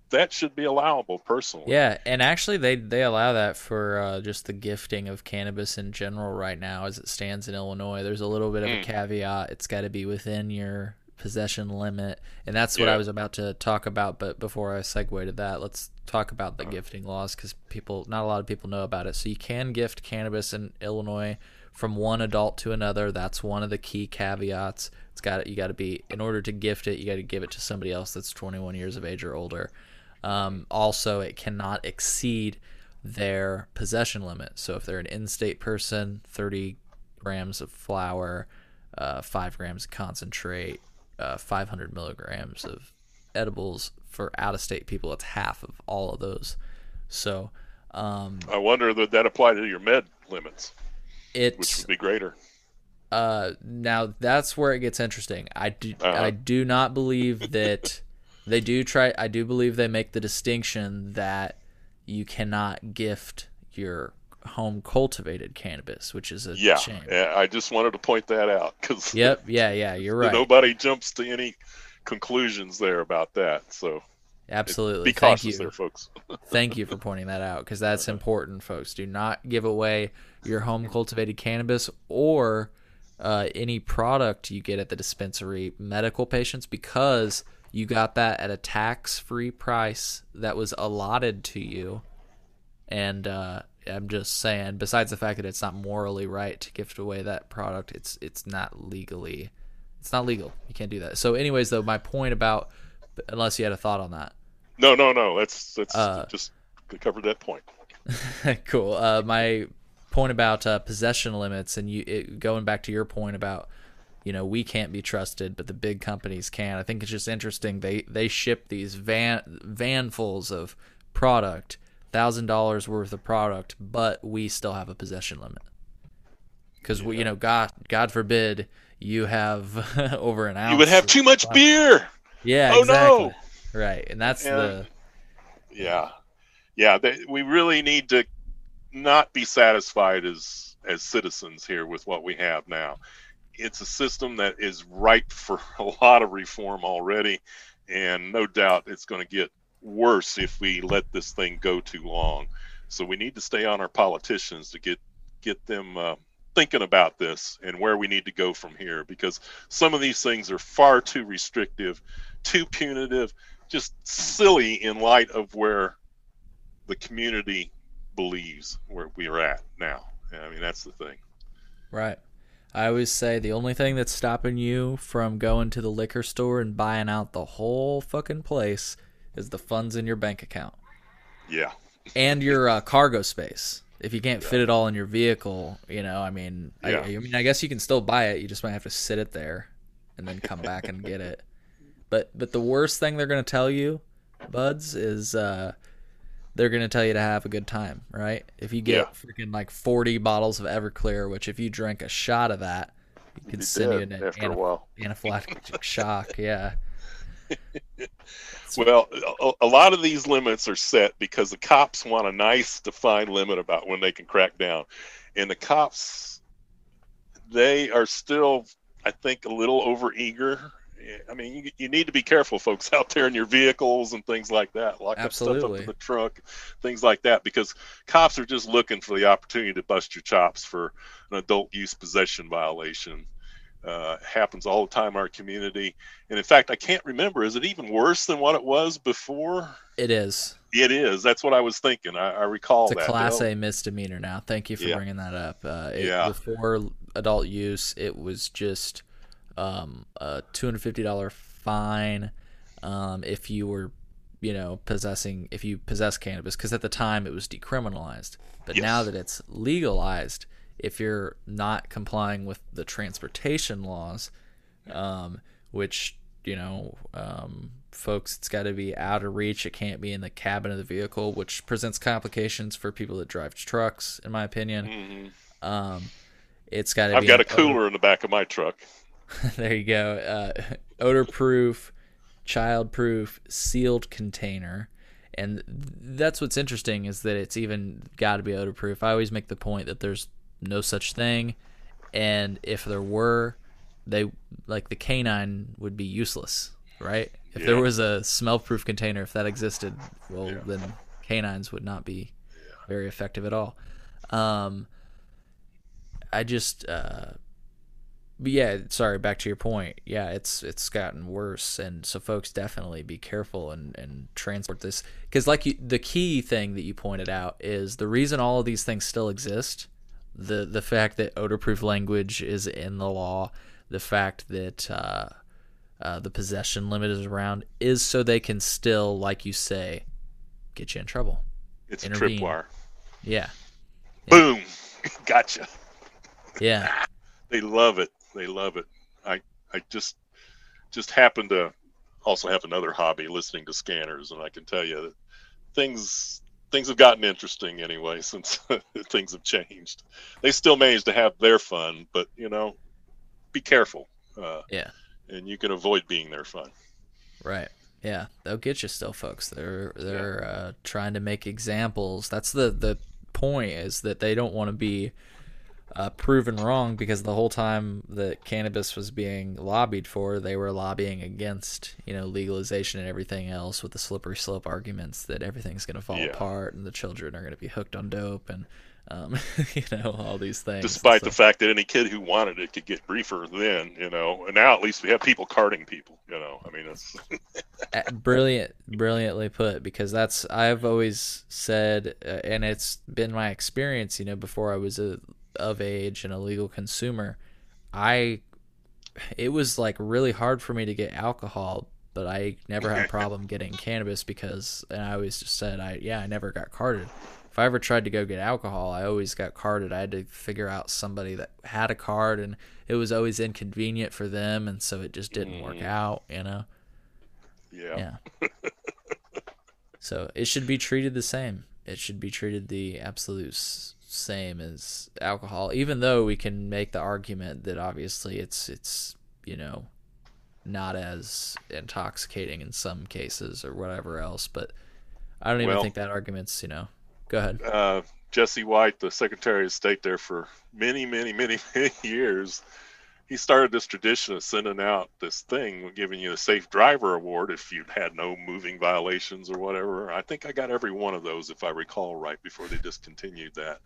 that should be allowable personally. yeah, and actually, they they allow that for uh, just the gifting of cannabis in general right now, as it stands in Illinois. There's a little bit of a Mm. caveat; it's got to be within your possession limit, and that's what Yeah. I was about to talk about. But before I segue to that, let's talk about the Uh-huh. gifting laws because people, not a lot of people know about it. So you can gift cannabis in Illinois from one adult to another. That's one of the key caveats. It's got you got to be in order to gift it. You got to give it to somebody else that's 21 years of age or older. Um, also, it cannot exceed their possession limit. So if they're an in-state person, 30 grams of flour, uh, five grams of concentrate, uh, 500 milligrams of edibles. For out-of-state people, it's half of all of those. So Um, I wonder would that apply to your med limits, it which would be greater. uh now that's where it gets interesting. I do Uh-huh. I do not believe that they do try. I do believe they make the distinction that you cannot gift your home cultivated cannabis, which is a Yeah, shame. I just wanted to point that out because Yep. Yeah. Yeah. You're right. nobody jumps to any conclusions there about that. So Absolutely. be Thank cautious you. there, folks. Thank you for pointing that out because that's important, folks. Do not give away your home cultivated cannabis or uh, any product you get at the dispensary, medical patients, because you got that at a tax free price that was allotted to you. And uh, I'm just saying, besides the fact that it's not morally right to gift away that product, it's it's not legally, it's not legal. You can't do that. So, anyways, though, my point about, unless you had a thought on that. No, no, no. That's that's Uh, just covered that point. cool. Uh, my point about uh, possession limits, and you it, going back to your point about, you know, we can't be trusted, but the big companies can. I think it's just interesting. They they ship these van vanfuls of product, thousand dollars worth of product, but we still have a possession limit. Because we, you know, God God forbid you have over an hour You would have too much beer. Yeah. Oh, exactly. no. Right, and that's Yeah. the Yeah, yeah. They, we really need to not be satisfied as as citizens here with what we have now. It's a system that is ripe for a lot of reform already, and no doubt it's going to get worse if we let this thing go too long. So we need to stay on our politicians to get get them uh, thinking about this and where we need to go from here because some of these things are far too restrictive, too punitive, just silly in light of where the community believes where we are at now. I mean, that's the thing. Right. I always say the only thing that's stopping you from going to the liquor store and buying out the whole fucking place is the funds in your bank account Yeah. and your uh, cargo space. If you can't fit it all in your vehicle, you know, I mean, Yeah. I, I mean, I guess you can still buy it. You just might have to sit it there and then come back and get it. But but the worst thing they're gonna tell you, buds, is uh, they're gonna tell you to have a good time, right? If you get Yeah. freaking like forty bottles of Everclear, which if you drink a shot of that, it could Be send you an into after a anaph- while. anaphylactic shock. Yeah, Well, a, a lot of these limits are set because the cops want a nice defined limit about when they can crack down. And the cops, they are still, I think, a little overeager. I mean, you, you need to be careful, folks, out there in your vehicles and things like that. Lock up stuff up in the trunk, things like that, because cops are just looking for the opportunity to bust your chops for an adult use possession violation. Uh, happens all the time in our community. And in fact, I can't remember. Is it even worse than what it was before? it is. It is. That's what I was thinking. I, I recall It's a that. class A misdemeanor now. Thank you for Yeah. bringing that up. Uh, it, Yeah. Before adult use, it was just um, a two hundred fifty dollar fine um, if you were, you know, possessing if you possess cannabis. Because at the time it was decriminalized, but Yes. now that it's legalized, if you're not complying with the transportation laws, um, which you know, um, folks, it's got to be out of reach. It can't be in the cabin of the vehicle, which presents complications for people that drive trucks, in my opinion. mhm. Um, it's got to I've be got a cooler in the back of my truck. There you go. Uh, odor proof, child proof, sealed container. And that's what's interesting is that it's even got to be odor proof. I always make the point that there's no such thing, and if there were, they like the canine would be useless, right? If there was a smell proof container, if that existed, well then canines would not be very effective at all. Um, I just, uh, but yeah, sorry. Back to your point. Yeah, it's it's gotten worse, and so folks definitely be careful and and transport this because, like you, the key thing that you pointed out is the reason all of these things still exist. The the fact that odor-proof language is in the law, the fact that uh, uh, the possession limit is around, is so they can still, like you say, get you in trouble. It's Intervene. a tripwire. Yeah, Boom. gotcha. yeah, They love it. They love it. I I just just happen to also have another hobby listening to scanners and I can tell you that things things have gotten interesting anyway since things have changed. They still manage to have their fun, but you know, be careful. Uh, yeah. And you can avoid being their fun. Right. Yeah, they'll get you still, folks. They're they're yeah. uh, trying to make examples. That's the the point is that they don't want to be uh, proven wrong because the whole time that cannabis was being lobbied for, they were lobbying against you know legalization and everything else with the slippery slope arguments that everything's going to fall yeah. apart and the children are going to be hooked on dope and um, you know all these things. Despite the fact that any kid who wanted it could get briefer then, you know, and now at least we have people carding people. You know, I mean, it's brilliant, brilliantly put. Because that's I've always said, uh, and it's been my experience. You know, before I was a of age and a legal consumer, I it was like really hard for me to get alcohol, but I never had a problem getting cannabis because and I always just said I yeah, I never got carded. If I ever tried to go get alcohol, I always got carded. I had to figure out somebody that had a card and it was always inconvenient for them and so it just didn't mm. work out, you know. Yeah. Yeah. so it should be treated the same. It should be treated the absolute same as alcohol, even though we can make the argument that obviously it's it's you know not as intoxicating in some cases or whatever else. But I don't even well, think that argument's you know. Go ahead. Uh, Jesse White, the Secretary of State there for many, many, many, many years, he started this tradition of sending out this thing, giving you a safe driver award if you had no moving violations or whatever. I think I got every one of those, if I recall right, before they discontinued that.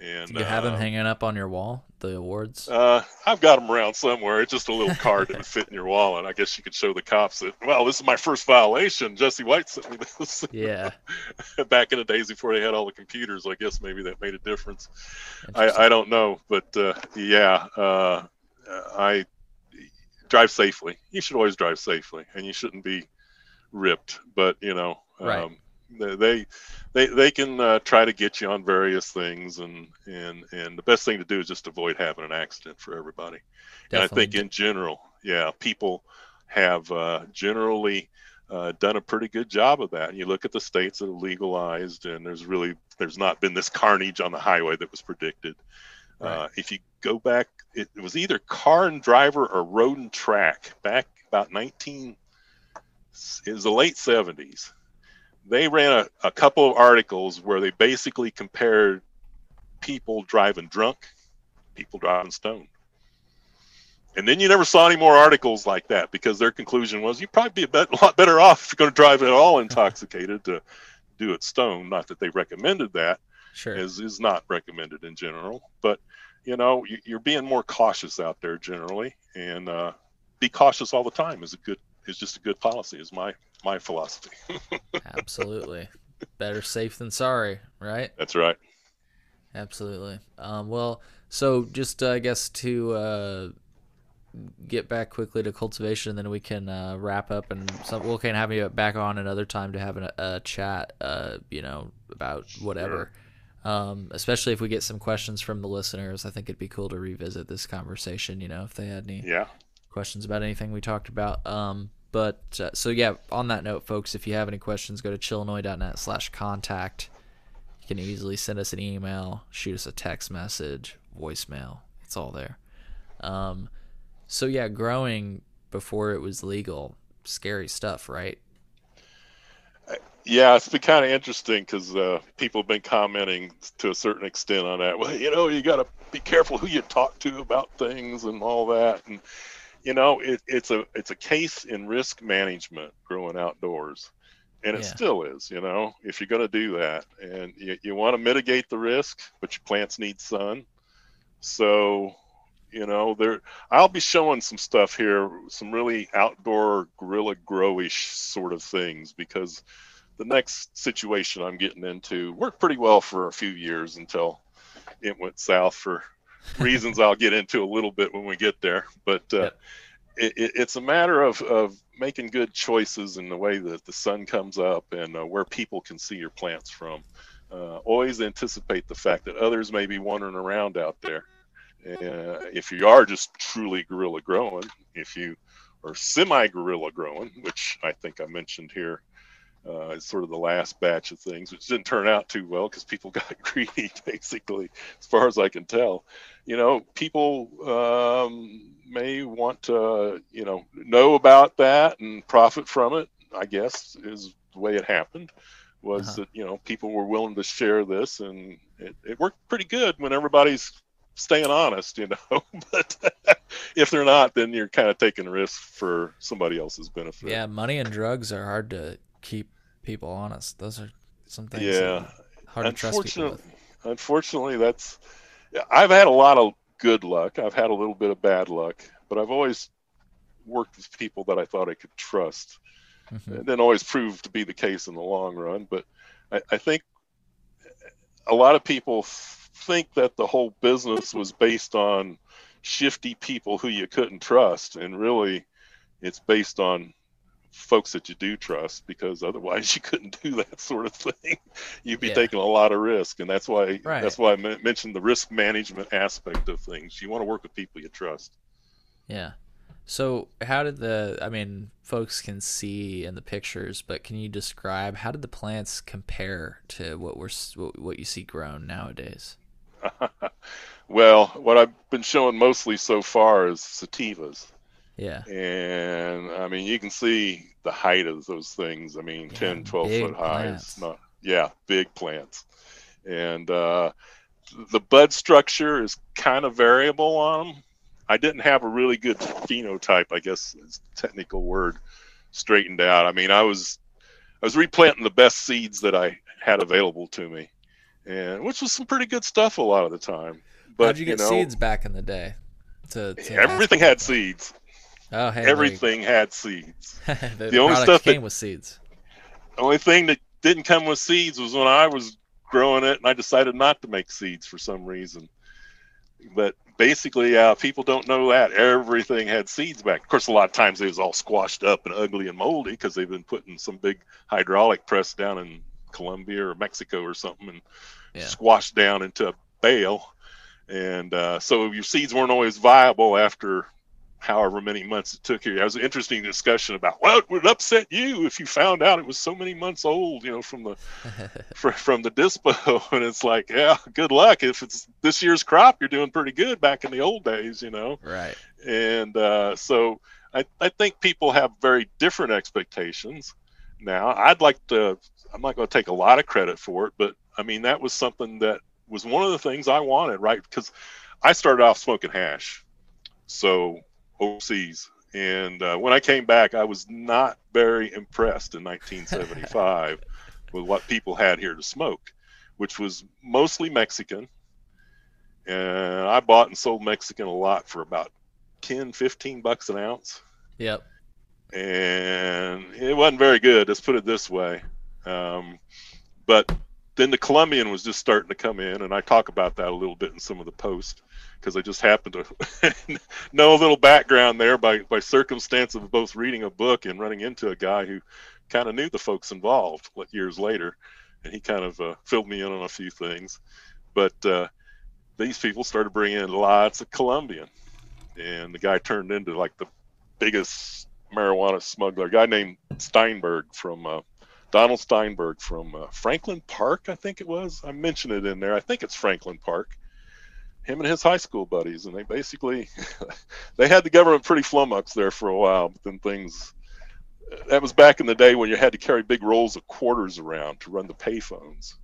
And Do you have uh, them hanging up on your wall, the awards? Uh, I've got them around somewhere. It's just a little card that would fit in your wallet. I guess you could show the cops that, well, this is my first violation. Jesse White sent me this. Yeah. Back in the days before they had all the computers, I guess maybe that made a difference. I, I don't know, but uh, yeah, uh, I drive safely. You should always drive safely, and you shouldn't be ripped. But you know, right. um, they they they can uh, try to get you on various things, and and and the best thing to do is just avoid having an accident for everybody. Definitely. And I think in general, yeah, people have uh, generally. Uh, done a pretty good job of that. And you look at the states that have legalized, and there's really there's not been this carnage on the highway that was predicted. Right. Uh, if you go back, it, it, was either car and driver or road and track back about 19. It was the late 70s. They ran a, a couple of articles where they basically compared people driving drunk, people driving stoned. And then you never saw any more articles like that because their conclusion was you'd probably be a, bet, lot better off if you're going to drive at all intoxicated to do it stoned. Not that they recommended that, sure. is is not recommended in general. But you know, you, are being more cautious out there generally, and uh, be cautious all the time is a good is just a good policy. Is my my philosophy. Absolutely, better safe than sorry, right? That's right. Absolutely. Um, well, so just uh, I guess to uh, get back quickly to cultivation, then we can uh, wrap up, and some, we can have you back on another time to have a, a chat. Uh, you know about whatever. Sure. Um, especially if we get some questions from the listeners, I think it'd be cool to revisit this conversation. You know, if they had any yeah. questions about anything we talked about. Um, but uh, so yeah, on that note, folks, if you have any questions, go to chillinois.net slash contact. You can easily send us an email, shoot us a text message, voicemail. It's all there. Um, so yeah, growing before it was legal, scary stuff, right? Yeah, it's been kind of interesting because uh, people have been commenting to a certain extent on that. Well, you know, you got to be careful who you talk to about things and all that. And you know, it, it's a it's a case in risk management growing outdoors, and it yeah. still is. You know, if you're going to do that, and you, you want to mitigate the risk, but your plants need sun, so you know there i'll be showing some stuff here some really outdoor guerrilla growish sort of things because the next situation I'm getting into worked pretty well for a few years until it went south for reasons I'll get into a little bit when we get there. But uh, yep. it, it, it's a matter of, of making good choices in the way that the sun comes up and uh, where people can see your plants from. Uh, always anticipate the fact that others may be wandering around out there. Uh, if you are just truly guerrilla growing, if you are semi guerrilla growing, which I think I mentioned here Uh, it's sort of the last batch of things, which didn't turn out too well because people got greedy, basically, as far as I can tell. You know, people um, may want to, you know, know about that and profit from it. I guess is the way it happened. Was uh-huh. that you know people were willing to share this, and it, it worked pretty good when everybody's staying honest, you know. but if they're not, then you're kind of taking risks for somebody else's benefit. Yeah, money and drugs are hard to keep people honest. Those are some things. Yeah, hard to trust people with. Unfortunately, that's. I've had a lot of good luck. I've had a little bit of bad luck, but I've always worked with people that I thought I could trust. Mm-hmm. It didn't always prove to be the case in the long run, but I, I think a lot of people think that the whole business was based on shifty people who you couldn't trust, and really, it's based on folks that you do trust because otherwise you couldn't do that sort of thing. You'd be yeah. taking a lot of risk and that's why right. that's why i mentioned the risk management aspect of things. You want to work with people you trust. Yeah. So how did the i mean folks can see in the pictures but can you describe how did the plants compare to what we're what you see grown nowadays well what i've been showing mostly so far is sativas yeah. And I mean, you can see the height of those things. I mean, yeah, 10, 12 foot high. It's not, yeah, big plants. And uh, the bud structure is kind of variable on them. I didn't have a really good phenotype, I guess is technical word, straightened out. I mean, I was I was replanting the best seeds that I had available to me, and which was some pretty good stuff a lot of the time. But how'd you get you know, seeds back in the day? To, to everything had seeds. Oh, hey, everything had seeds. the, the, the only stuff came that, with seeds. The only thing that didn't come with seeds was when I was growing it, and I decided not to make seeds for some reason. But basically, uh, people don't know that everything had seeds back. Of course, a lot of times it was all squashed up and ugly and moldy because they've been putting some big hydraulic press down in Colombia or Mexico or something and yeah. squashed down into a bale. And uh, so your seeds weren't always viable after however many months it took here. That was an interesting discussion about what would upset you if you found out it was so many months old, you know, from the from the dispo. And it's like, yeah, good luck. If it's this year's crop, you're doing pretty good back in the old days, you know. Right. And uh, so I, I think people have very different expectations now. I'd like to. I'm not going to take a lot of credit for it, but I mean that was something that was one of the things I wanted, right? Because I started off smoking hash. So overseas. And uh, when I came back, I was not very impressed in 1975 with what people had here to smoke, which was mostly Mexican. And I bought and sold Mexican a lot for about 10, 15 bucks an ounce. Yep. And it wasn't very good, let's put it this way. Um, but then the Colombian was just starting to come in, and I talk about that a little bit in some of the posts because I just happened to know a little background there by, by circumstance of both reading a book and running into a guy who kind of knew the folks involved years later. And he kind of uh, filled me in on a few things. But uh, these people started bringing in lots of Colombian. And the guy turned into like the biggest marijuana smuggler, a guy named Steinberg from uh, Donald Steinberg from uh, Franklin Park, I think it was. I mentioned it in there. I think it's Franklin Park him and his high school buddies, and they basically they had the government pretty flummoxed there for a while. But then things that was back in the day when you had to carry big rolls of quarters around to run the payphones,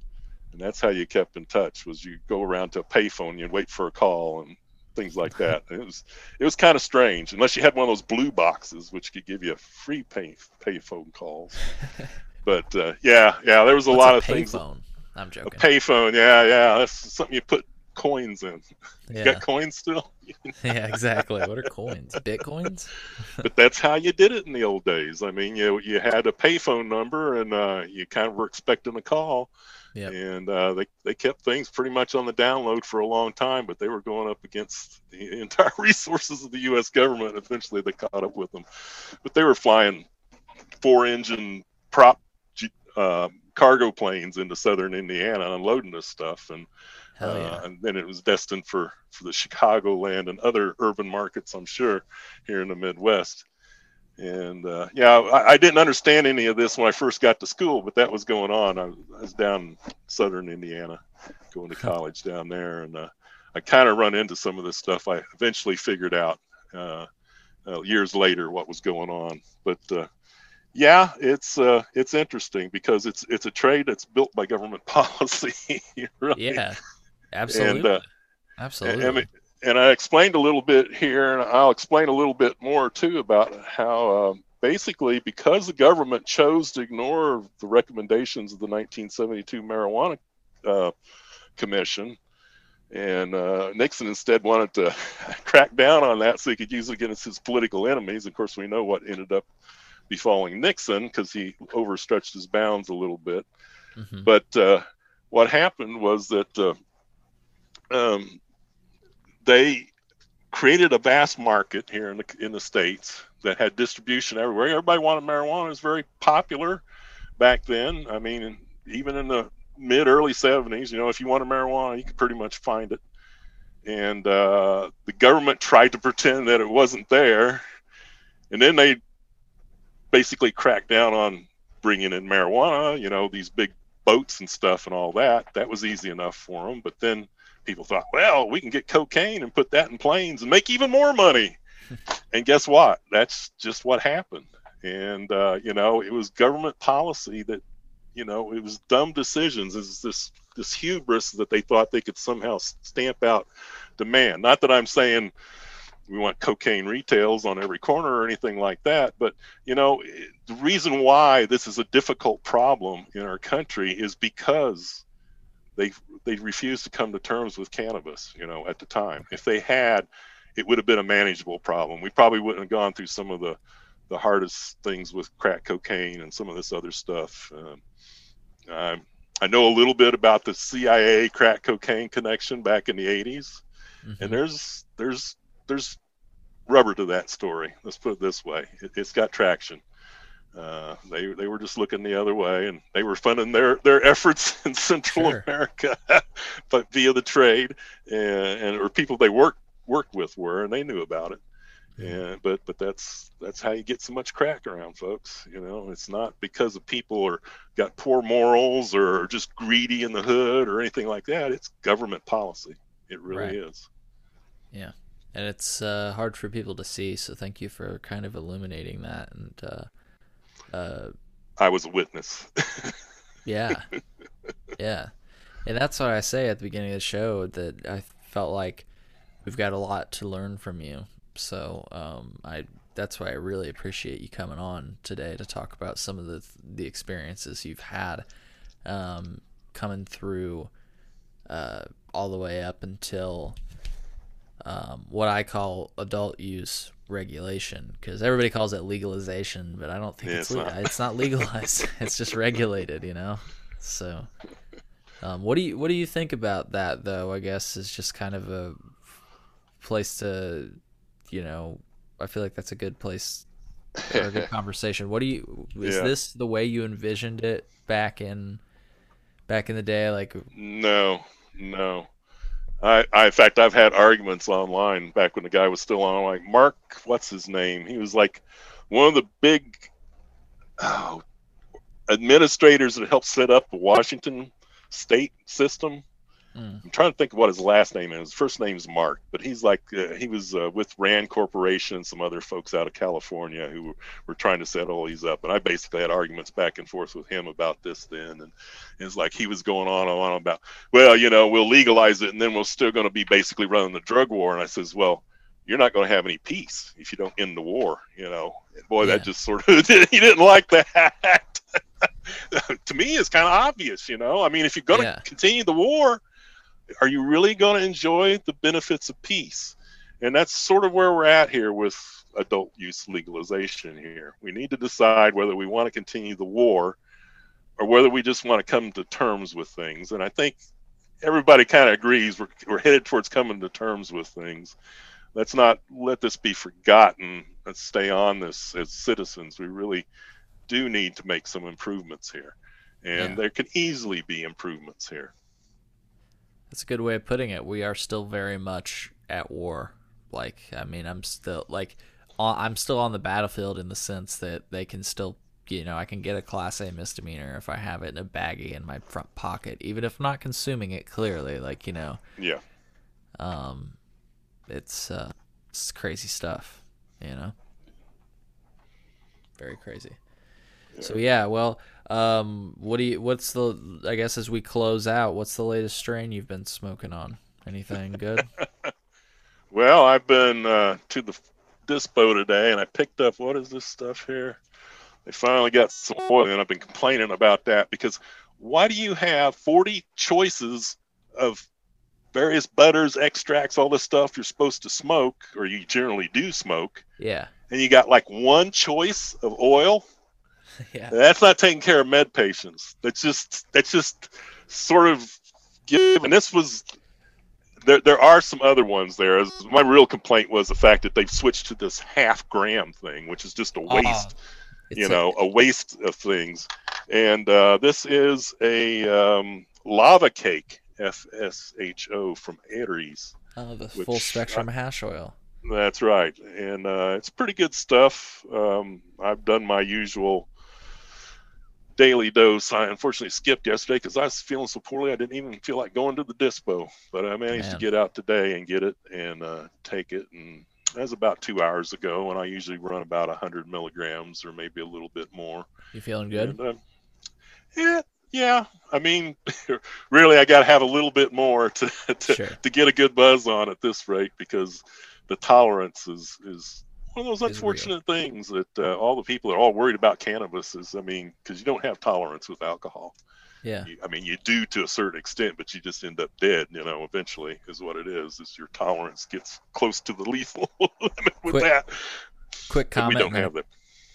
and that's how you kept in touch. Was you go around to a payphone, you'd wait for a call and things like that. it was it was kind of strange, unless you had one of those blue boxes which could give you free pay payphone calls. but uh, yeah, yeah, there was a What's lot a of things. Payphone. I'm joking. A payphone, yeah, yeah, that's something you put coins in. Yeah. You got coins still? yeah, exactly. What are coins? Bitcoins? but that's how you did it in the old days. I mean, you you had a payphone number, and uh, you kind of were expecting a call. Yep. And uh, they they kept things pretty much on the download for a long time, but they were going up against the entire resources of the U.S. government. Eventually, they caught up with them, but they were flying four-engine prop uh, cargo planes into southern Indiana unloading this stuff, and yeah. uh, and then it was destined for for the Chicago land and other urban markets, I'm sure, here in the Midwest. And uh, yeah, I, I, didn't understand any of this when I first got to school, but that was going on. I was, I was down in southern Indiana, going to college down there, and uh, I kind of run into some of this stuff. I eventually figured out uh, uh years later what was going on, but uh, yeah, it's uh, it's interesting because it's it's a trade that's built by government policy. really. Yeah, absolutely. And, absolutely. And, and I explained a little bit here, and I'll explain a little bit more too about how um, basically because the government chose to ignore the recommendations of the 1972 marijuana uh, commission, and uh, Nixon instead wanted to crack down on that so he could use it against his political enemies. Of course, we know what ended up befalling Nixon because he overstretched his bounds a little bit. Mm-hmm. But uh, what happened was that uh, um, they created a vast market here in the in the states that had distribution everywhere. Everybody wanted marijuana. It was very popular back then. I mean, even in the mid early 70s, you know, if you wanted marijuana, you could pretty much find it. And uh, the government tried to pretend that it wasn't there, and then they basically cracked down on bringing in marijuana. You know, these big boats and stuff and all that. That was easy enough for them. But then people thought, well, we can get cocaine and put that in planes and make even more money. and guess what? That's just what happened. And uh, you know, it was government policy that, you know, it was dumb decisions. It's this this hubris that they thought they could somehow stamp out demand. Not that I'm saying we want cocaine retails on every corner or anything like that, but you know, the reason why this is a difficult problem in our country is because they they refused to come to terms with cannabis. You know, at the time, if they had, it would have been a manageable problem. We probably wouldn't have gone through some of the the hardest things with crack cocaine and some of this other stuff. Um, I, I know a little bit about the CIA crack cocaine connection back in the 80s, mm-hmm. and there's there's there's rubber to that story. Let's put it this way: it, has got traction. Uh, they they were just looking the other way, and they were funding their their efforts in Central sure. America, but via the trade and, and or people they worked worked with were, and they knew about it. And but but that's that's how you get so much crack around, folks. You know, it's not because of people are got poor morals or just greedy in the hood or anything like that. It's government policy. It really right. is. Yeah, and it's uh, hard for people to see. So thank you for kind of illuminating that and. Uh uh, I was a witness. yeah, yeah, and that's what I say at the beginning of the show that I felt like we've got a lot to learn from you. So um, I that's why I really appreciate you coming on today to talk about some of the the experiences you've had um, coming through uh, all the way up until um, what I call adult use regulation because everybody calls it legalization, but I don't think yeah, it's it's not. it's not legalized. it's just regulated, you know. So, um, what do you what do you think about that though? I guess is just kind of a place to, you know, I feel like that's a good place for a good conversation. What do you is yeah. this the way you envisioned it back in back in the day? Like no, no. I, I, in fact, I've had arguments online back when the guy was still on. I'm like, Mark, what's his name? He was like one of the big oh, administrators that helped set up the Washington state system. Mm. I'm trying to think of what his last name is. His first name's Mark, but he's like uh, he was uh, with Rand Corporation and some other folks out of California who were, were, trying to set all these up. And I basically had arguments back and forth with him about this then, and it's like he was going on and on about, well, you know, we'll legalize it, and then we're still going to be basically running the drug war. And I says, well, you're not going to have any peace if you don't end the war. You know, and boy, yeah. that just sort of he didn't like that. to me, it's kind of obvious. You know, I mean, if you're going to yeah. continue the war are you really going to enjoy the benefits of peace? And that's sort of where we're at here with adult use legalization here. We need to decide whether we want to continue the war or whether we just want to come to terms with things. And I think everybody kind of agrees we're, we're headed towards coming to terms with things. Let's not let this be forgotten. Let's stay on this as citizens. We really do need to make some improvements here. And yeah. there can easily be improvements here. That's a good way of putting it. We are still very much at war. Like, I mean, I'm still like I'm still on the battlefield in the sense that they can still, you know, I can get a class A misdemeanor if I have it in a baggie in my front pocket, even if I'm not consuming it clearly. Like you know, Yeah. um, it's uh, it's crazy stuff, you know. Very crazy. So yeah, well, um, what do you? What's the? I guess as we close out, what's the latest strain you've been smoking on? Anything good? Well, I've been uh, to the dispo today, and I picked up what is this stuff here? They finally got some oil, and I've been complaining about that because why do you have 40 choices of various butters, extracts, all this stuff you're supposed to smoke, or you generally do smoke, yeah, and you got like one choice of oil? yeah, That's not taking care of med patients. That's just that's just sort of give. And this was there. There are some other ones there. My real complaint was the fact that they've switched to this half gram thing, which is just a waste. It's you know, a waste of things. And uh, this is a um, lava cake, F S H O from Aeriz. oh, the full spectrum hash oil. That's right, and uh, it's pretty good stuff. Um, I've done my usual daily dose. I unfortunately skipped yesterday because I was feeling so poorly. I didn't even feel like going to the dispo, but I managed Man. to get out today and get it and uh, take it. And that was about two hours ago, and I usually run about 100 milligrams or maybe a little bit more. You feeling good? And, uh, yeah, yeah. I mean, really, I got to have a little bit more to to, Sure. to get a good buzz on at this rate because the tolerance is is one of those unfortunate things that uh, all the people are all worried about cannabis is. I mean, because you don't have tolerance with alcohol. Yeah, You, I mean, you do to a certain extent, but you just end up dead. You know, eventually is what it is. Is your tolerance gets close to the lethal limit with Quick that. quick But we comment. don't have that.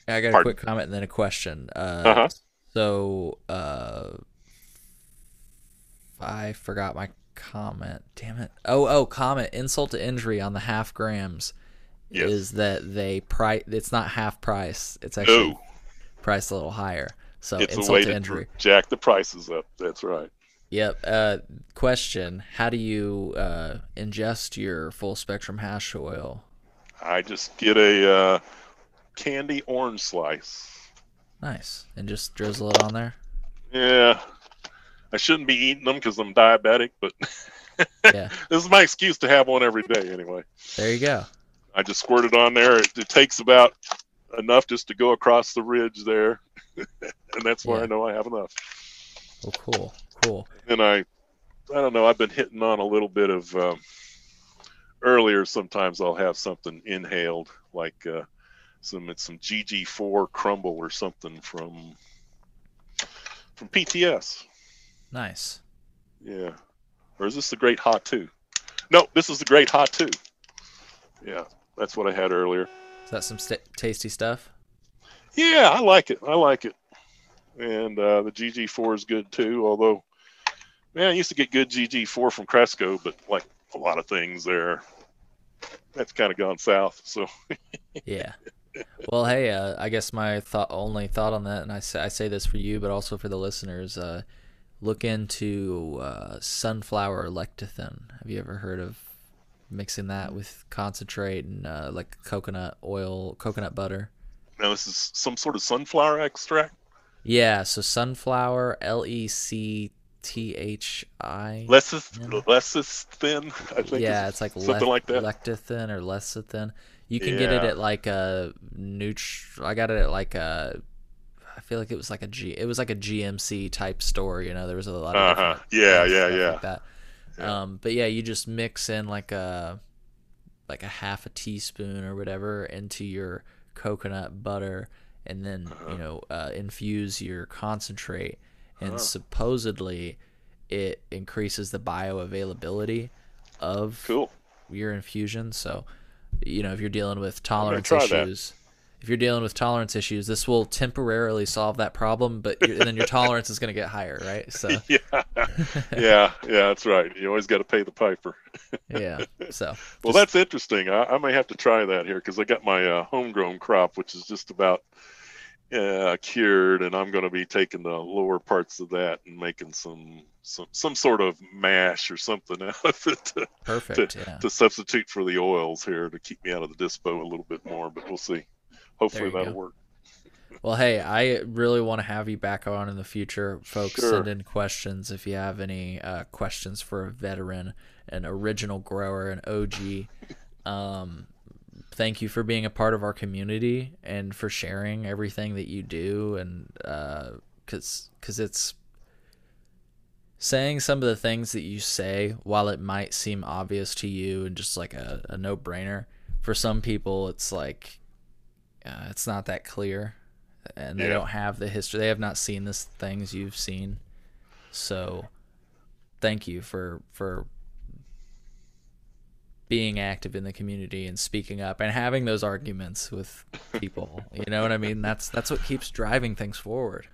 I got a Pardon? quick comment and then a question. Uh, Uh-huh. So, uh, I forgot my comment. Damn it. Oh, oh, comment. Insult to injury on the half grams Yes. is that they price. It's not half price. It's actually No, priced a little higher. So it's a way to to injury. jack the prices up. That's right. Yep. Uh, question: How do you uh, ingest your full spectrum hash oil? I just get a uh, candy orange slice. Nice, and just drizzle it on there. Yeah, I shouldn't be eating them because I'm diabetic, but Yeah. this is my excuse to have one every day anyway. There you go. I just squirt it on there. It, it takes about enough just to go across the ridge there, and that's where Yeah. I know I have enough. Well, cool, cool. And I, I don't know. I've been hitting on a little bit of um, earlier. Sometimes I'll have something inhaled, like uh, some it's some GG4 crumble or something from from PTS. Nice. Yeah. Or is this the Great Hot Two? No, this is the Great Hot Two. Yeah, that's what I had earlier. Is that some st- tasty stuff? Yeah, I like it. I like it. And uh, the GG4 is good too. Although, man, I used to get good GG4 from Cresco, but like a lot of things there, that's kind of gone south. So Yeah. Well, hey, uh, I guess my thought, only thought on that, and I say, I say this for you, but also for the listeners, uh, look into uh, sunflower lecithin. Have you ever heard of mixing that with concentrate and uh, like coconut oil, coconut butter? now this is some sort of sunflower extract. Yeah. So sunflower, L E C T H I. Lecith, Yeah. lecithin, I think. Yeah, it's like something lec- like that. lecithin or lecithin. You can get it at like a nutri. I got it at like a. I feel like it was like a G. It was like a GNC type store. You know, there was a lot of Uh-huh. Yeah, uh, yeah, yeah. like that. Yeah. Um, but yeah, you just mix in like a like a half a teaspoon or whatever into your coconut butter, and then Uh-huh. you know uh, infuse your concentrate, and Huh. supposedly it increases the bioavailability of Cool. your infusion. So, you know, if you're dealing with tolerance issues. that. If you're dealing with tolerance issues, this will temporarily solve that problem, but then your tolerance is going to get higher, right? So, yeah, yeah, yeah. That's right. You always got to pay the piper. yeah. So, Well, just- that's interesting. I, I may have to try that here because I got my uh, homegrown crop, which is just about uh, cured, and I'm going to be taking the lower parts of that and making some some some sort of mash or something out of it to, Perfect. to, yeah. to substitute for the oils here to keep me out of the dispo a little bit more. But we'll see. Hopefully that'll go. work. Well, hey, I really want to have you back on in the future, folks. Sure. Send in questions if you have any uh, questions for a veteran, an original grower, an OG. Um, thank you for being a part of our community and for sharing everything that you do, and because because it's saying some of the things that you say, while it might seem obvious to you and just like a, a no brainer, for some people it's like uh, it's not that clear and they Yeah. don't have the history. They have not seen the things you've seen. So, thank you for for being active in the community and speaking up and having those arguments with people. you know what I mean? That's that's what keeps driving things forward.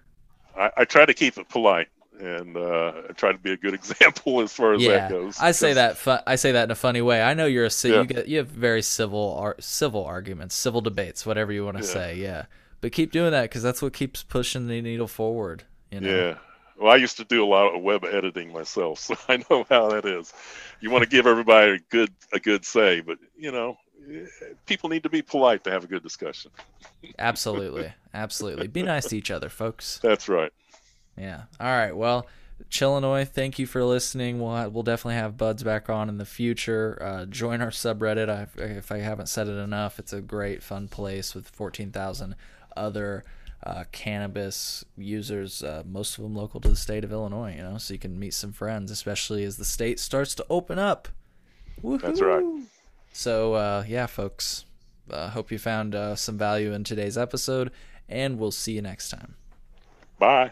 I, I try to keep it polite and uh, try to be a good example as far as yeah, that goes. I say that fu- I say that in a funny way. I know you're a Yeah. you get you have very civil ar- civil arguments, civil debates, whatever you want to Yeah. say. Yeah, but keep doing that because that's what keeps pushing the needle forward. You know? Yeah. Well, I used to do a lot of web editing myself, so I know how that is. You want to give everybody a good a good say, but you know, eh, people need to be polite to have a good discussion. Absolutely. Absolutely. Be nice to each other, folks. That's right. Yeah. All right. Well, Chillinois, thank you for listening. We'll ha- we'll definitely have Buds back on in the future. Uh, join our subreddit. I, if I haven't said it enough, it's a great, fun place with 14,000 other uh, cannabis users, uh, most of them local to the state of Illinois, you know, so you can meet some friends, especially as the state starts to open up. That's right. So, uh, yeah, folks, uh, hope you found uh, some value in today's episode, and we'll see you next time. Bye.